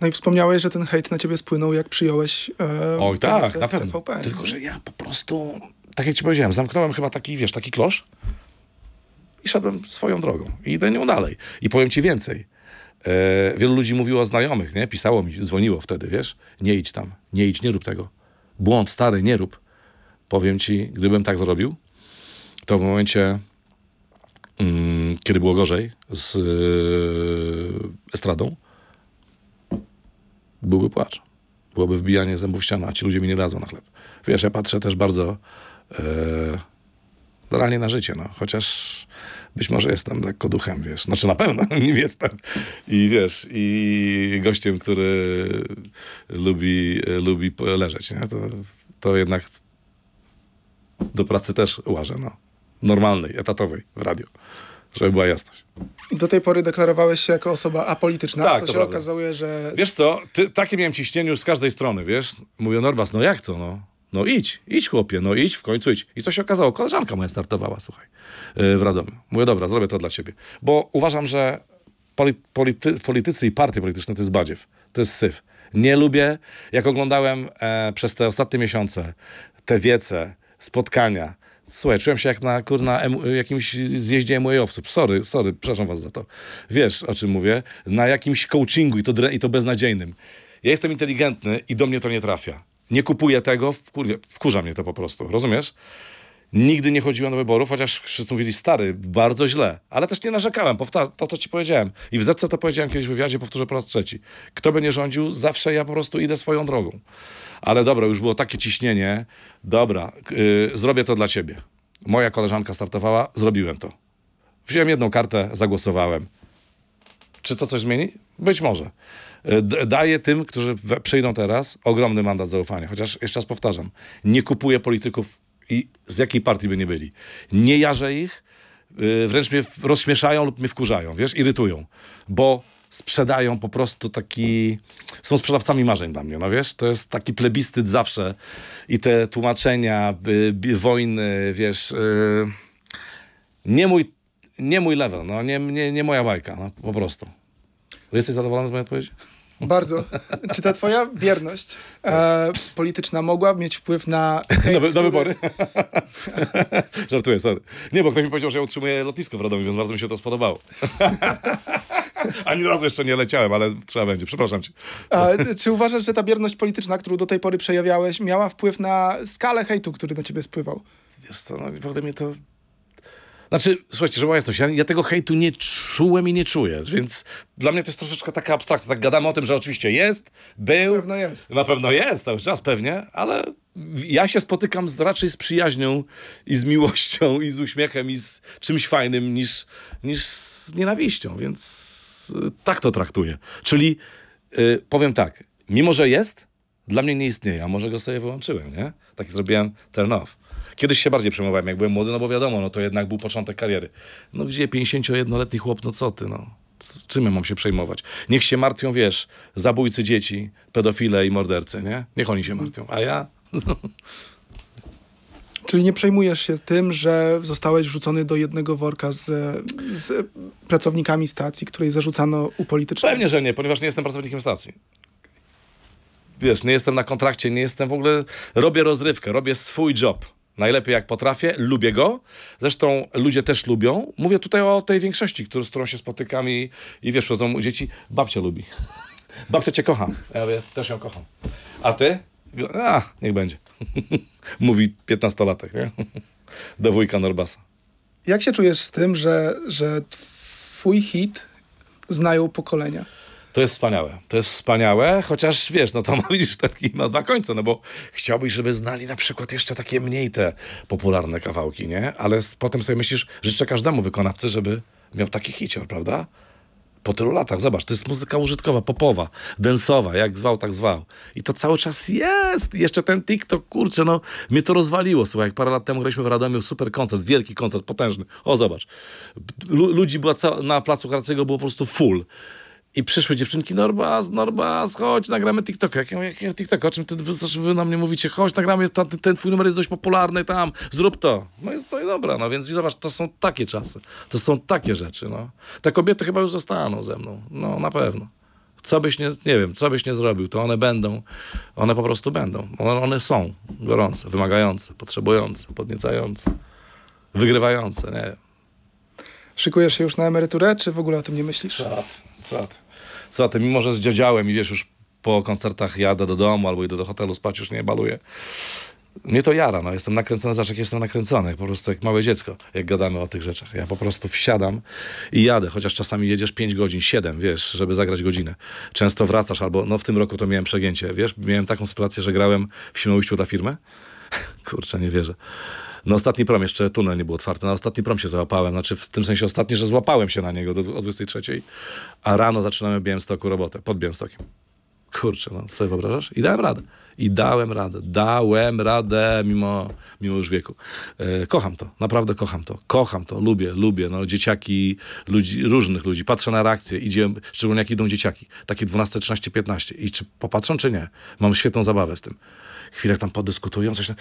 No i wspomniałeś, że ten hejt na ciebie spłynął, jak przyjąłeś e, Oj, tak, na pewno. TVP. Tylko, że ja po prostu, tak jak ci powiedziałem, zamknąłem chyba taki, wiesz, taki klosz i szedłem swoją drogą. I idę nią dalej. I powiem ci więcej. E, wielu ludzi mówiło o znajomych, nie? Pisało mi, dzwoniło wtedy, wiesz? Nie idź tam, nie idź, nie rób tego. Błąd stary, nie rób. Powiem ci, gdybym tak zrobił, to w momencie, kiedy było gorzej z e, estradą, byłby płacz. Byłoby wbijanie zębów w ścianę, a ci ludzie mi nie dadzą na chleb. Wiesz, ja patrzę też bardzo e, realnie na życie, no. Chociaż być może jestem lekko duchem, wiesz. Znaczy na pewno nim jestem. I wiesz, i gościem, który lubi, lubi leżeć, nie? To, to jednak do pracy też łażę, no. Normalnej, etatowej w radio. Żeby była jasność. Do tej pory deklarowałeś się jako osoba apolityczna, Tak, co to się prawda. okazuje, że Wiesz co, ty, takie miałem ciśnienie już z każdej strony, wiesz? Mówię, Norbas, no jak to, no? No idź, idź chłopie, no idź, w końcu idź. I co się okazało? Koleżanka moja startowała, słuchaj, yy, w Radomiu. Mówię, dobra, zrobię to dla ciebie. Bo uważam, że poli, polity, politycy i partie polityczne to jest badziew, to jest syf. Nie lubię, jak oglądałem e, przez te ostatnie miesiące te wiece, spotkania, Słuchaj, czułem się jak na kurna jakimś zjeździe MWA-owców. Sorry, sorry, przepraszam was za to. Wiesz, o czym mówię? Na jakimś coachingu i to, i to beznadziejnym. Ja jestem inteligentny i do mnie to nie trafia. Nie kupuję tego, wkurwia, wkurza mnie to po prostu, rozumiesz? Nigdy nie chodziłem do wyborów, chociaż wszyscy mówili stary, bardzo źle. Ale też nie narzekałem, powta- to co ci powiedziałem. I w Zetce to powiedziałem kiedyś w wywiadzie, powtórzę po raz trzeci. Kto by nie rządził, zawsze ja po prostu idę swoją drogą. Ale dobra, już było takie ciśnienie. Dobra, yy, zrobię to dla ciebie. Moja koleżanka startowała, zrobiłem to. Wziąłem jedną kartę, zagłosowałem. Czy to coś zmieni? Być może. Y, d- Daję tym, którzy przyjdą teraz, ogromny mandat zaufania. Chociaż jeszcze raz powtarzam, nie kupuję polityków i z jakiej partii by nie byli. Nie jarzę ich, y, wręcz mnie rozśmieszają lub mnie wkurzają, wiesz, irytują, bo sprzedają po prostu taki, są sprzedawcami marzeń dla mnie, no wiesz, to jest taki plebiscyt zawsze i te tłumaczenia, y, bi- wojny, wiesz, y, nie mój, nie mój level, no, nie, nie, nie moja bajka, no, po prostu. Jesteś zadowolony z mojej odpowiedzi? Bardzo... Czy ta twoja bierność e, polityczna mogła mieć wpływ na... hejt, Na, wy- na wybory? Żartuję, sorry. Nie, bo ktoś mi powiedział, że ja utrzymuję lotnisko w Radomiu, więc bardzo mi się to spodobało. Ani razu jeszcze nie leciałem, ale trzeba będzie. Przepraszam cię. A, czy uważasz, że ta bierność polityczna, którą do tej pory przejawiałeś, miała wpływ na skalę hejtu, który na ciebie spływał? Wiesz co, no w ogóle mnie to... Znaczy, słuchajcie, że była jasność, ja, ja tego hejtu nie czułem i nie czuję, więc dla mnie to jest troszeczkę taka abstrakcja. Tak gadamy o tym, że oczywiście jest, był, Pewno jest. Na pewno jest, cały czas pewnie, ale ja się spotykam z, raczej z przyjaźnią i z miłością i z uśmiechem i z czymś fajnym niż, niż z nienawiścią, więc y, tak to traktuję. Czyli y, powiem tak, mimo że jest, dla mnie nie istnieje, a może go sobie wyłączyłem, nie? Taki zrobiłem turn off. Kiedyś się bardziej przejmowałem, jak byłem młody, no bo wiadomo, no to jednak był początek kariery. No gdzie 51-letni chłop, no co ty, no. Czym ja mam się przejmować? Niech się martwią, wiesz, zabójcy dzieci, pedofile i mordercy, nie? Niech oni się martwią. A ja? Czyli nie przejmujesz się tym, że zostałeś wrzucony do jednego worka z, z pracownikami stacji, której zarzucano upolitycznienie? Pewnie, że nie, ponieważ nie jestem pracownikiem stacji. Wiesz, nie jestem na kontrakcie, nie jestem w ogóle... Robię rozrywkę, robię swój job. Najlepiej jak potrafię, lubię go. Zresztą ludzie też lubią. Mówię tutaj o tej większości, z którą się spotykam i, i wiesz, przychodzą dzieci. Babcia lubi. Babcia cię kocha. Ja mówię, też ją kocham. A ty? A, niech będzie. Mówi 15-latek, nie? Do wujka Norbasa. Jak się czujesz z tym, że, że twój hit znają pokolenia? To jest wspaniałe. To jest wspaniałe, chociaż wiesz, no to ma, widzisz, taki ma dwa końce, no bo chciałbyś, żeby znali na przykład jeszcze takie mniej te popularne kawałki, nie? Ale potem sobie myślisz, życzę każdemu wykonawcy, żeby miał taki hicior, prawda? Po tylu latach, zobacz, to jest muzyka użytkowa, popowa, densowa, jak zwał, tak zwał. I to cały czas jest. Jeszcze ten TikTok, kurczę, no, mnie to rozwaliło. Słuchaj, jak parę lat temu graliśmy w Radomiu, super koncert, wielki koncert, potężny. O, zobacz. Lu ludzi była na placu Karcego było po prostu full. I przyszły dziewczynki, Norbas, Norbas, chodź, nagramy. Jakiego jak, jak TikToka? O czym ty, wy, wy na mnie mówicie? Chodź, nagramy, ten, ten twój numer jest dość popularny tam, zrób to. No i, no i dobra, no więc zobacz, to są takie czasy. To są takie rzeczy, no. Te kobiety chyba już zostaną ze mną. No, na pewno. Co byś nie, nie wiem, co byś nie zrobił, to one będą, one po prostu będą. One, one są gorące, wymagające, potrzebujące, podniecające, wygrywające, nie wiem. Szykujesz się już na emeryturę, czy w ogóle o tym nie myślisz? Ty, co ty, co ty, mimo że zdziodziałem i wiesz, już po koncertach jadę do domu albo idę do hotelu spać, już nie baluję. Mnie to jara, no. Jestem nakręcony, zawsze jestem nakręcony, po prostu jak małe dziecko, jak gadamy o tych rzeczach. Ja po prostu wsiadam i jadę, chociaż czasami jedziesz 5 godzin, 7, wiesz, żeby zagrać godzinę. Często wracasz, albo, no w tym roku to miałem przegięcie, wiesz, miałem taką sytuację, że grałem w Świnoujściu dla firmy. Kurczę, nie wierzę. Na ostatni prom jeszcze tunel nie był otwarty. Na ostatni prom się załapałem. Znaczy w tym sensie ostatni, że złapałem się na niego do, o 23. A rano zaczynamy w Białymstoku robotę. Pod Białymstokiem. Kurczę, no sobie wyobrażasz? I dałem radę. I dałem radę. Dałem radę mimo, mimo już wieku. E, kocham to. Naprawdę kocham to. Kocham to. Lubię, lubię. No, dzieciaki, ludzi, różnych ludzi. Patrzę na reakcje. Idzie, szczególnie jak idą dzieciaki. Takie 12, 13, 15. I czy popatrzą, czy nie? Mam świetną zabawę z tym. Chwilę tam podyskutują, coś tam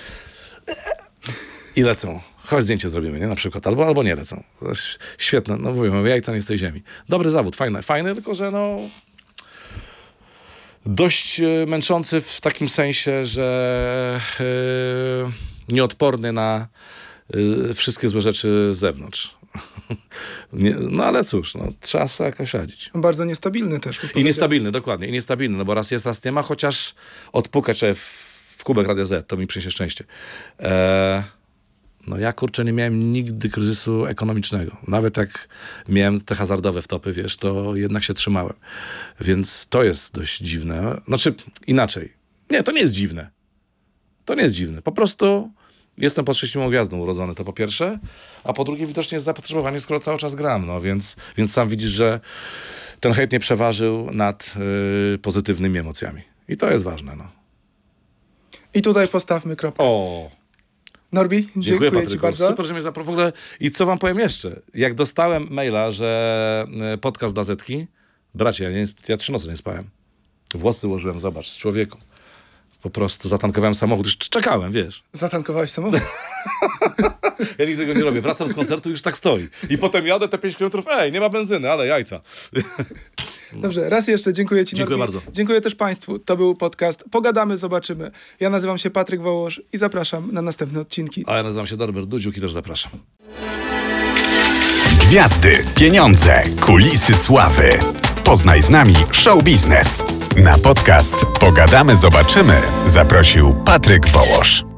i lecą. Chodź zdjęcie zrobimy, nie? Na przykład. Albo, albo nie lecą. Świetne. No mówię, jajca nie z tej ziemi. Dobry zawód, fajny. Fajny, tylko że no... Dość e, męczący w takim sensie, że yy, nieodporny na yy, wszystkie złe rzeczy z zewnątrz. nie, no ale cóż, no, trzeba sobie jakoś radzić. Bardzo niestabilny też. I niestabilny, dokładnie. I niestabilny, no bo raz jest, raz nie ma, chociaż odpukać w, w kubek Radia Z, to mi przyniesie szczęście. Eee, no ja kurczę nie miałem nigdy kryzysu ekonomicznego. Nawet jak miałem te hazardowe wtopy, wiesz, to jednak się trzymałem. Więc to jest dość dziwne. Znaczy inaczej. Nie, to nie jest dziwne. To nie jest dziwne. Po prostu jestem pod szczęśliwą gwiazdą urodzony, to po pierwsze. A po drugie widocznie jest zapotrzebowanie, skoro cały czas gram. No więc, więc sam widzisz, że ten hejt nie przeważył nad y, pozytywnymi emocjami. I to jest ważne, no. I tutaj postawmy kropkę. O! Norbi, dziękuję, dziękuję Patryku. Ci bardzo. Super, że mnie zaprowadził. W ogóle i co wam powiem jeszcze? Jak dostałem maila, że e, podcast da Zetki, bracie, ja, nie, ja trzy noce nie spałem. Włosy ułożyłem, zobacz, człowieku. Po prostu zatankowałem samochód, już czekałem, wiesz. Zatankowałeś samochód? ja nigdy tego nie robię. Wracam z koncertu już tak stoi. I potem jadę te 5 km, ej, nie ma benzyny, ale jajca. Dobrze, raz jeszcze dziękuję Ci, Dziękuję Norbi. bardzo. Dziękuję też Państwu. To był podcast Pogadamy, zobaczymy. Ja nazywam się Patryk Wołosz i zapraszam na następne odcinki. A ja nazywam się Norbert Dudziuk i też zapraszam. Gwiazdy, pieniądze, kulisy sławy. Poznaj z nami show biznes. Na podcast Pogadamy, zobaczymy zaprosił Patryk Wołosz.